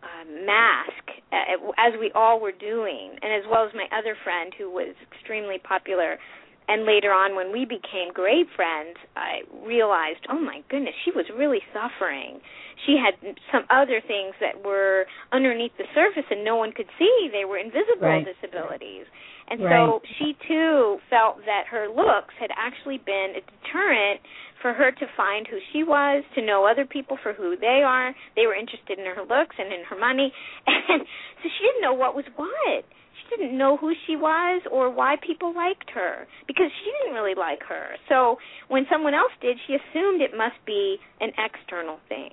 uh, mask, uh, as we all were doing, and as well as my other friend who was extremely popular. And later on, when we became great friends, I realized, oh my goodness, she was really suffering. She had some other things that were underneath the surface and no one could see. They were invisible right. disabilities. And right. so she too felt that her looks had actually been a deterrent for her to find who she was, to know other people for who they are. They were interested in her looks and in her money. (laughs) And so she didn't know what was what. She didn't know who she was or why people liked her because she didn't really like her. So when someone else did, she assumed it must be an external thing.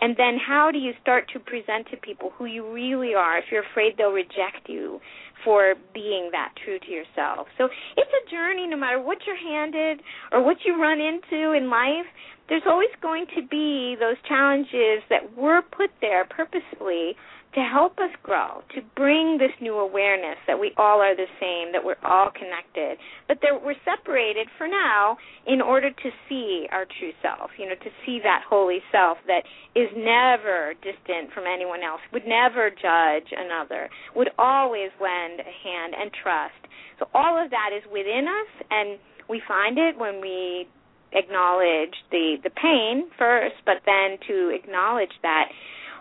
And then how do you start to present to people who you really are if you're afraid they'll reject you for being that true to yourself. So it's a journey no matter what you're handed or what you run into in life. There's always going to be those challenges that were put there purposefully to help us grow, to bring this new awareness that we all are the same, that we're all connected, but that we're separated for now in order to see our true self, you know, to see that holy self that is never distant from anyone else, would never judge another, would always lend a hand and trust. So all of that is within us and we find it when we acknowledge the the pain first, but then to acknowledge that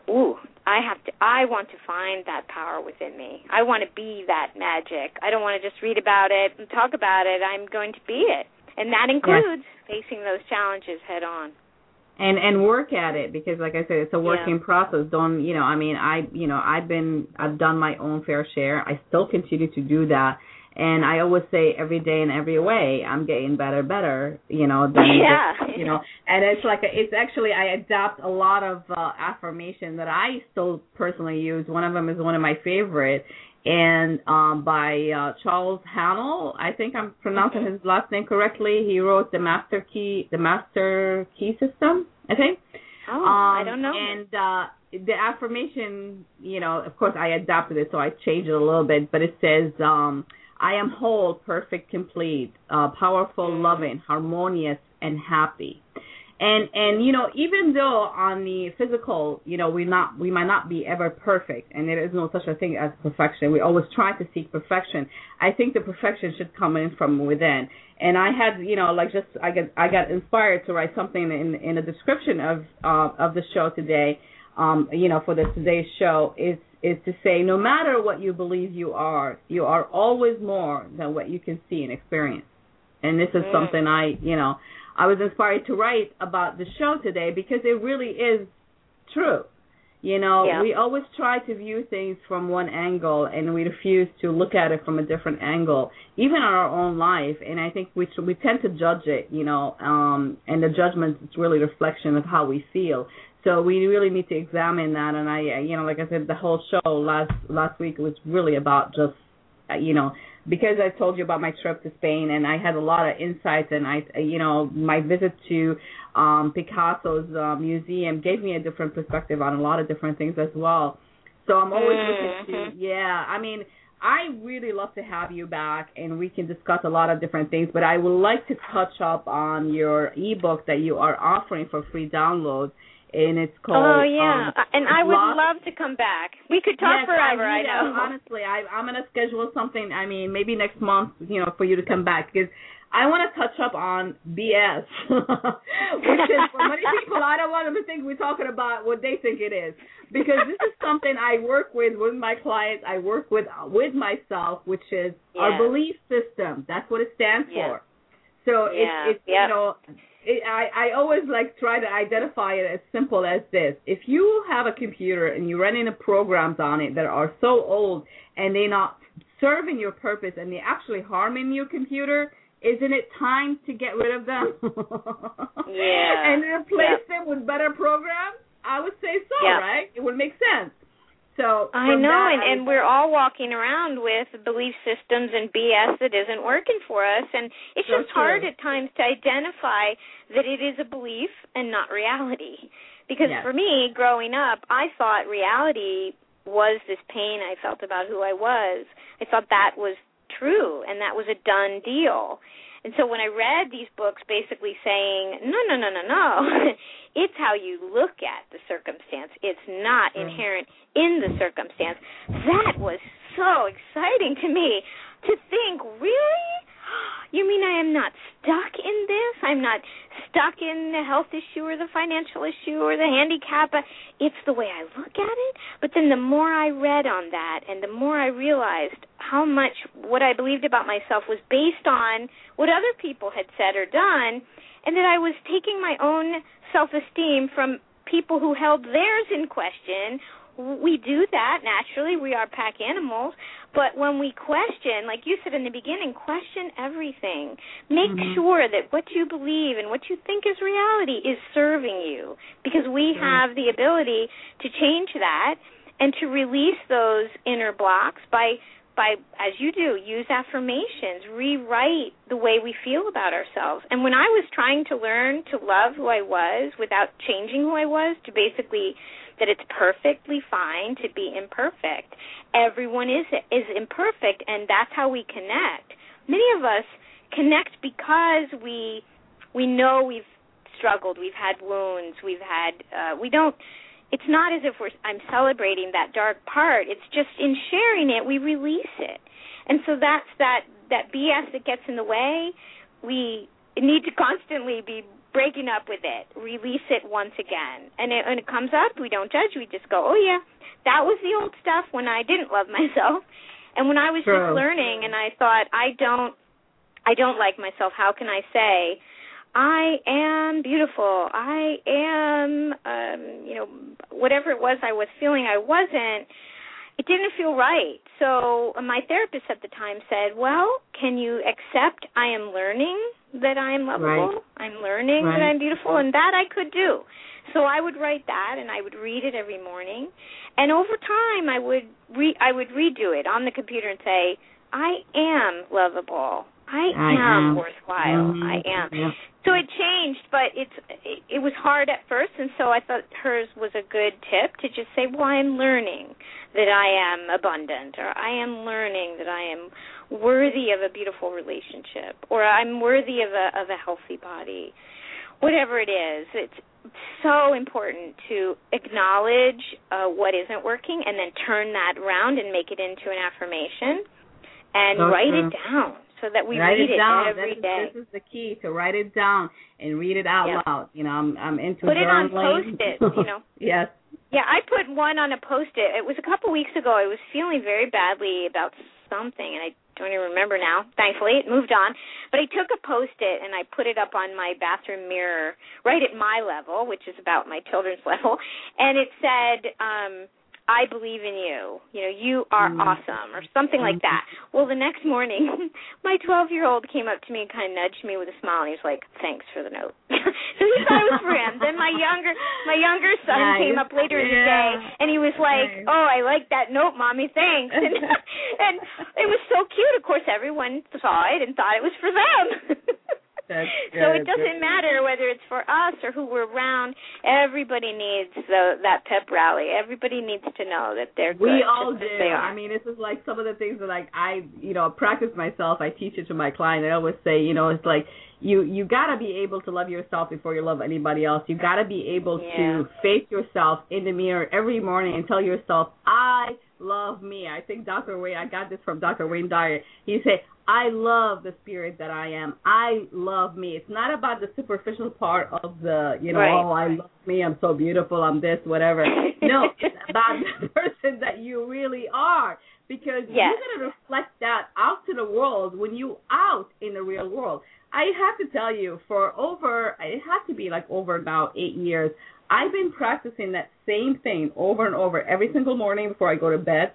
ooh, I have to I want to find that power within me. I want to be that magic. I don't want to just read about it and talk about it. I'm going to be it. And that includes yes. facing those challenges head on. And and work at it because like I said it's a working yeah. process. Don't, you know, I mean, I you know, I've been I've done my own fair share. I still continue to do that and I always say every day in every way I'm getting better, better, you know, than (laughs) yeah. Just, you know, and it's like a, it's actually I adopt a lot of uh, affirmation that I still personally use. One of them is one of my favorite, and um by uh, Charles Haanel. I think I'm pronouncing his last name correctly. He wrote the Master Key, the Master Key System. I think. Oh, um, I don't know. And uh the affirmation, you know, of course I adapted it, so I changed it a little bit, but it says. um I am whole, perfect, complete, uh, powerful, loving, harmonious, and happy. And and you know, even though on the physical, you know, we not we might not be ever perfect, and there is no such a thing as perfection. We always try to seek perfection. I think the perfection should come in from within. And I had, you know, like just I got I got inspired to write something in in a description of uh, of the show today. Um, you know, for the today's show is is to say no matter what you believe you are, you are always more than what you can see and experience. And this is mm. something I, you know, I was inspired to write about the show today because it really is true. You know, yeah. we always try to view things from one angle and we refuse to look at it from a different angle, even in our own life. And I think we we tend to judge it, you know, um, and the judgment is really a reflection of how we feel. So we really need to examine that. And I, you know, like I said, the whole show last last week was really about just, you know, because I told you about my trip to Spain and I had a lot of insights and I, you know, my visit to um Picasso's uh, museum gave me a different perspective on a lot of different things as well. So I'm always mm-hmm. looking to, yeah, I mean. I really love to have you back and we can discuss a lot of different things, but I would like to touch up on your ebook that you are offering for free download and it's called. Oh yeah, um, and I would Lost. love to come back. We could talk yes, forever. I, I know. Honestly, I, I'm gonna schedule something. I mean, maybe next month, you know, for you to come back because I want to touch up on BS, (laughs) which is for many people. I don't want them to think we're talking about what they think it is because this is something I work with with my clients. I work with with myself, which is Yeah. our belief system. That's what it stands Yeah. for. So yeah. it's it's yep. you know it, I I always like try to identify it as simple as this. If you have a computer and you're running a programs on it that are so old and they're not serving your purpose and they're actually harming your computer, isn't it time to get rid of them? (laughs) yeah. (laughs) and replace them with better programs? I would say so, right? It would make sense. So I know, that, and, I and we're all walking around with belief systems and BS that isn't working for us, and it's so just hard at times to identify that it is a belief and not reality. Because yes. for me, growing up, I thought reality was this pain I felt about who I was. I thought that was true, and that was a done deal. And so when I read these books basically saying, no, no, no, no, no, (laughs) it's how you look at the circumstance. It's not Mm. inherent in the circumstance. That was so exciting to me to think, really? (gasps) You mean I am not stuck in this? I'm not stuck in the health issue or the financial issue or the handicap. Uh, it's the way I look at it. But then the more I read on that and the more I realized how much what I believed about myself was based on what other people had said or done, and that I was taking my own self esteem from people who held theirs in question. We do that naturally. We are pack animals. But when we question, like you said in the beginning, question everything. Make Mhm. sure that what you believe and what you think is reality is serving you because we have the ability to change that and to release those inner blocks by by as you do use affirmations rewrite the way we feel about ourselves and when i was trying to learn to love who i was without changing who i was to basically that it's perfectly fine to be imperfect everyone is is imperfect and that's how we connect many of us connect because we we know we've struggled we've had wounds we've had uh we don't it's not as if we're I'm celebrating that dark part. It's just in sharing it we release it. And so that's that that BS that gets in the way, we need to constantly be breaking up with it, release it once again. And it, when it comes up, we don't judge. We just go, "Oh yeah, that was the old stuff when I didn't love (laughs) myself." And when I was True. just learning and I thought, "I don't I don't like myself. How can I say I am beautiful. I am, um, you know, whatever it was I was feeling I wasn't. It didn't feel right. So uh, my therapist at the time said, "Well, can you accept I am learning that I am lovable? Right. I'm learning that I'm beautiful, and that I could do." So I would write that, and I would read it every morning, and over time I would re- I would redo it on the computer and say, "I am lovable. I, I am, am. worthwhile. Mhm. I am." Yeah. So it changed, but it's it, it was hard at first, and so I thought hers was a good tip to just say, "Well, I'm learning that I am abundant, or I am learning that I am worthy of a beautiful relationship, or I'm worthy of a of a healthy body." Whatever it is, it's so important to acknowledge uh, what isn't working, and then turn that around and make it into an affirmation, and write it down so that we write read it down. every That is- day. This is the key to write it down and read it out Yeah. loud. You know, I'm I'm into Put it on journaling. Post-its, you know. (laughs) yes. Yeah, I put one on a post-it. It was a couple weeks ago. I was feeling very badly about something, and I don't even remember now. Thankfully, it moved on. But I took a post-it and I put it up on my bathroom mirror, right at my level, which is about my children's (laughs) level, and it said, um, "I believe in you. You know, you are Mm. awesome," or something like that. Well, the next morning, (laughs) my 12-year-old came up to me and kind of nudged me with a smile, and he was like, "Thanks for the note." (laughs) so he thought it was for him. Then my younger, my younger son Nice. came up later in the day, and he was like, Nice. "Oh, I like that note, mommy. Thanks." And, (laughs) and it was so cute. Of course, everyone saw it and thought it was for them. That's (laughs) so good. it doesn't matter whether it's for us or who we're around. Everybody needs the, that pep rally. Everybody needs to know that they're good. We all do. They are. I mean, this is like some of the things that like I, you know, practice myself. I teach it to my client. I always say, you know, it's like you you gotta be able to love yourself before you love anybody else. You gotta be able Yeah. to face yourself in the mirror every morning and tell yourself, I love me. I think Dr. Wayne, I got this from Dr. Wayne Dyer. He said, I love the spirit that I am. I love me. It's not about the superficial part of the, you know, Right. oh, I love me. I'm so beautiful. I'm this, whatever. No, it's (laughs) about the person that you really are. Because yes. you're going to reflect that out to the world when you out in the real world. I have to tell you, for over it has to be like over now eight years, I've been practicing that same thing over and over every single morning before I go to bed.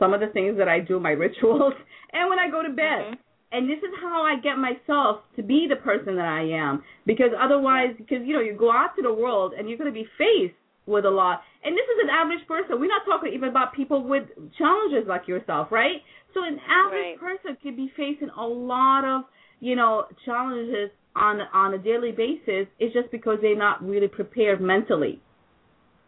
Some of the things that I do, my (laughs) rituals, and when I go to bed. Mm-hmm. And this is how I get myself to be the person that I am. Because otherwise, because you know, you go out to the world and you're going to be faced with a lot. And this is an average person. We're not talking even about people with challenges like yourself, right? So an average right. person could be facing a lot of, you know, challenges on on a daily basis. It's just because they're not really prepared mentally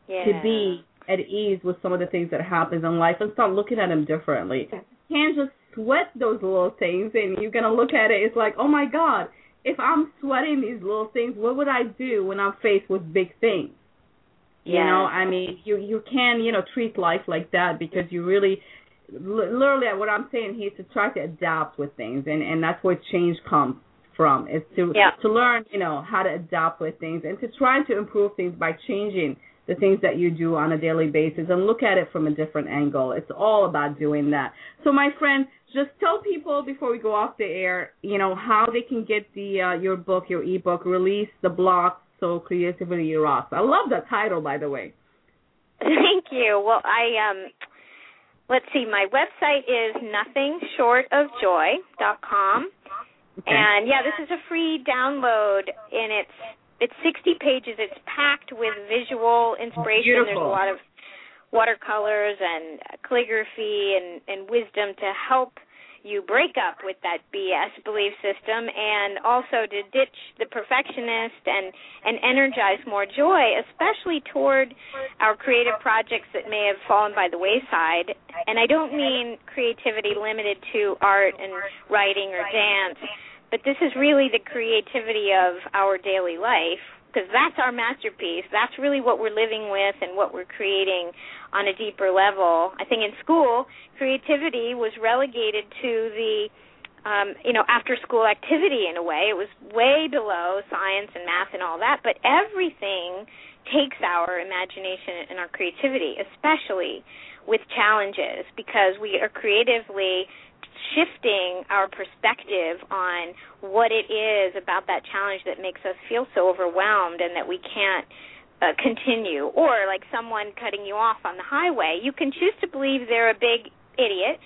yeah. to be at ease with some of the things that happens in life and start looking at them differently. You can't just sweat those little things and you're gonna look at it. It's like, oh my God, if I'm sweating these little things, what would I do when I'm faced with big things? You know, I mean, you you can you know treat life like that because you really, literally, what I'm saying here is to try to adapt with things, and and that's where change comes from. Is to Yeah. to learn you know how to adapt with things and to try to improve things by changing the things that you do on a daily basis and look at it from a different angle. It's all about doing that. So my friend, just tell people before we go off the air, you know, how they can get the uh, your book, your ebook, release the block so creativity rocks. I love that title by the way. Thank you. Well, I um let's see, my website is nothingshortofjoy.com. Okay. And yeah, this is a free download and it's it's 60 pages. It's packed with visual inspiration. There's a lot of watercolors and calligraphy and and wisdom to help you break up with that BS belief system and also to ditch the perfectionist and and energize more joy, especially toward our creative projects that may have fallen by the wayside. And I don't mean creativity limited to art and writing or dance, but this is really the creativity of our daily life because that's our masterpiece. That's really what we're living with and what we're creating on a deeper level. I think in school, creativity was relegated to the um, you know, after school activity in a way. It was way below science and math and all that, but everything takes our imagination and our creativity, especially with challenges because we are creatively shifting our perspective on what it is about that challenge that makes us feel so overwhelmed and that we can't uh, continue. Or like someone cutting you off on the highway you can choose to believe they're a big idiot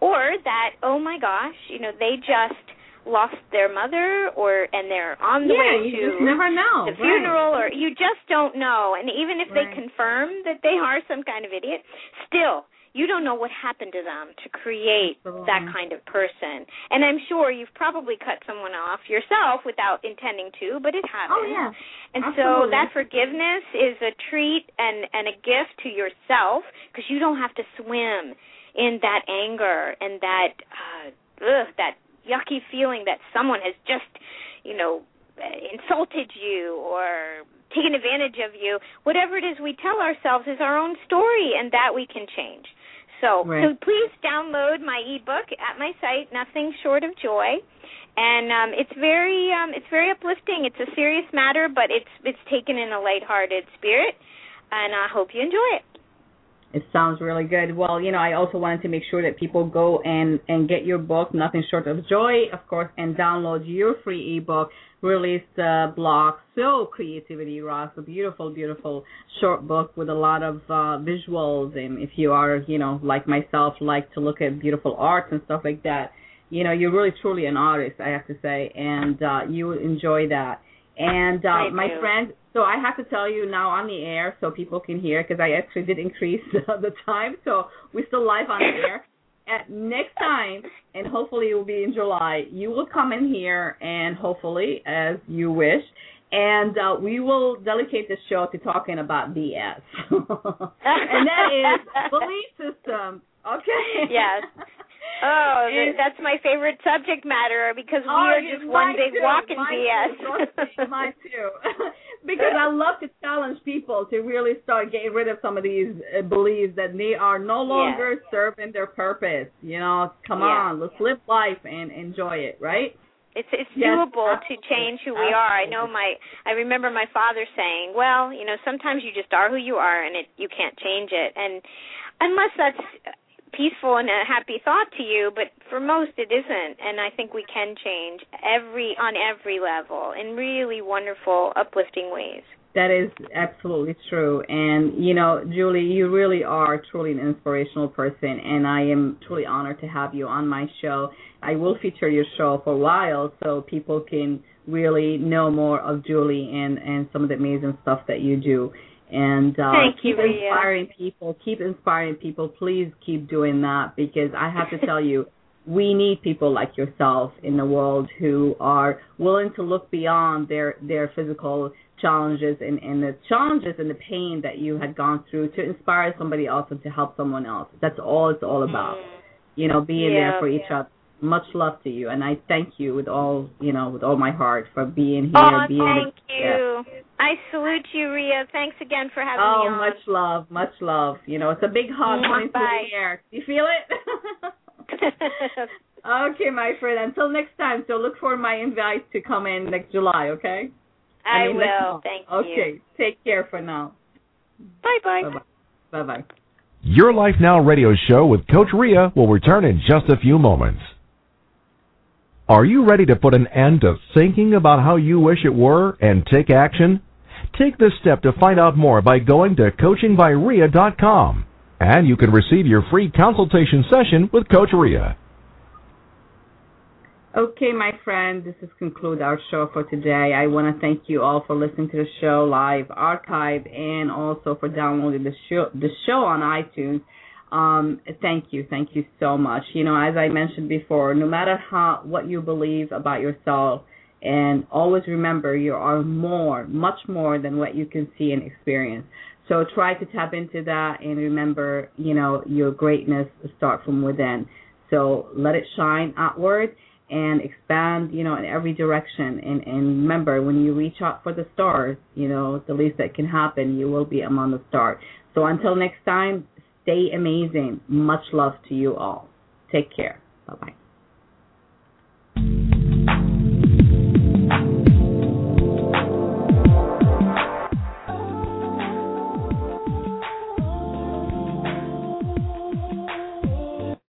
or that oh my gosh you know they just lost their mother or and they're on the yeah, way you to just never know. the funeral or you just don't know. And even if they confirm that they are some kind of idiot still you don't know what happened to them to create Absolutely. that kind of person and i'm sure you've probably cut someone off yourself without intending to but it happens Oh yeah. and so that forgiveness is a treat and and a gift to yourself because you don't have to swim in that anger and that uh ugh, that yucky feeling that someone has just, you know, insulted you or taken advantage of you. Whatever it is we tell ourselves is our own story and that we can change. So, Right. so please download my ebook at my site, Nothing Short of Joy, and um, it's very um, it's very uplifting. It's a serious matter, but it's it's taken in a lighthearted spirit, and I hope you enjoy it. It sounds really good. Well, you know, I also wanted to make sure that people go and and get your book, Nothing Short of Joy, of course, and download your free ebook, release the block, So Creativity Rocks, a beautiful, beautiful short book with a lot of uh, visuals. And if you are, you know, like myself, like to look at beautiful arts and stuff like that, you know, you're really truly an artist, I have to say, and uh, you enjoy that. And uh, my friend, so I have to tell you now on the air so people can hear because I actually did increase the, (laughs) the time, so we're still live on the air. At next time, and hopefully it will be in July, you will come in here and hopefully, as you wish, and uh, we will dedicate the show to talking about BS, (laughs) and that is (laughs) belief system. Okay. Yes. Oh, And- that's my favorite subject matter because we Oh, are just one big too, walking BS. Mine too. (laughs) because I love to challenge people to really start getting rid of some of these uh, beliefs that they are no longer serving their purpose. You know, come Yeah. on, let's live life and enjoy it, right? It's it's Yes, doable to change who we are. I know my I remember my father saying, "Well, you know, sometimes you just are who you are and it you can't change it." And unless that's peaceful and a happy thought to you, but for most it isn't. And I think we can change every on every level in really wonderful, uplifting ways. That is absolutely true. And, you know, Julie, you really are truly an inspirational person, and I am truly honored to have you on my show. I will feature your show for a while so people can really know more of Julie and, and some of the amazing stuff that you do. And uh, keep you, inspiring people. Keep inspiring people. Please keep doing that because I have to tell you, (laughs) we need people like yourself in the world who are willing to look beyond their their physical challenges and, and the challenges and the pain that you had gone through to inspire somebody else and to help someone else. That's all it's all about. Mm. You know, being yeah, there for each yeah. other. Much love to you, and I thank you with all you know with all my heart for being here. Oh, being thank yeah. you. I salute you, Rea. Thanks again for having Oh, me on. much love, much love. You know, it's a big hug Mwah, coming through the air. You feel it? (laughs) (laughs) okay, my friend. Until next time. So look for my invite to come in next July. Okay. I, mean, will. month. Thank you. Okay. Take care for now. Bye bye. Bye bye. Bye bye. Your Life Now radio show with Coach Rea will return in just a few moments. Are you ready to put an end to thinking about how you wish it were and take action? Take this step to find out more by going to coachingbyrea.com and you can receive your free consultation session with Coach Rea. Okay, my friend, this is conclude our show for today. I want to thank you all for listening to the show live, archive, and also for downloading the show the show on iTunes. Um, thank you, thank you so much. You know, as I mentioned before, no matter how what you believe about yourself, and always remember you are more, much more than what you can see and experience. So try to tap into that and remember, you know, your greatness start from within. So let it shine outward and expand, you know, in every direction. And, and remember, when you reach out for the stars, you know, the least that can happen, you will be among the stars. So until next time, stay amazing. Much love to you all. Take care. Bye bye.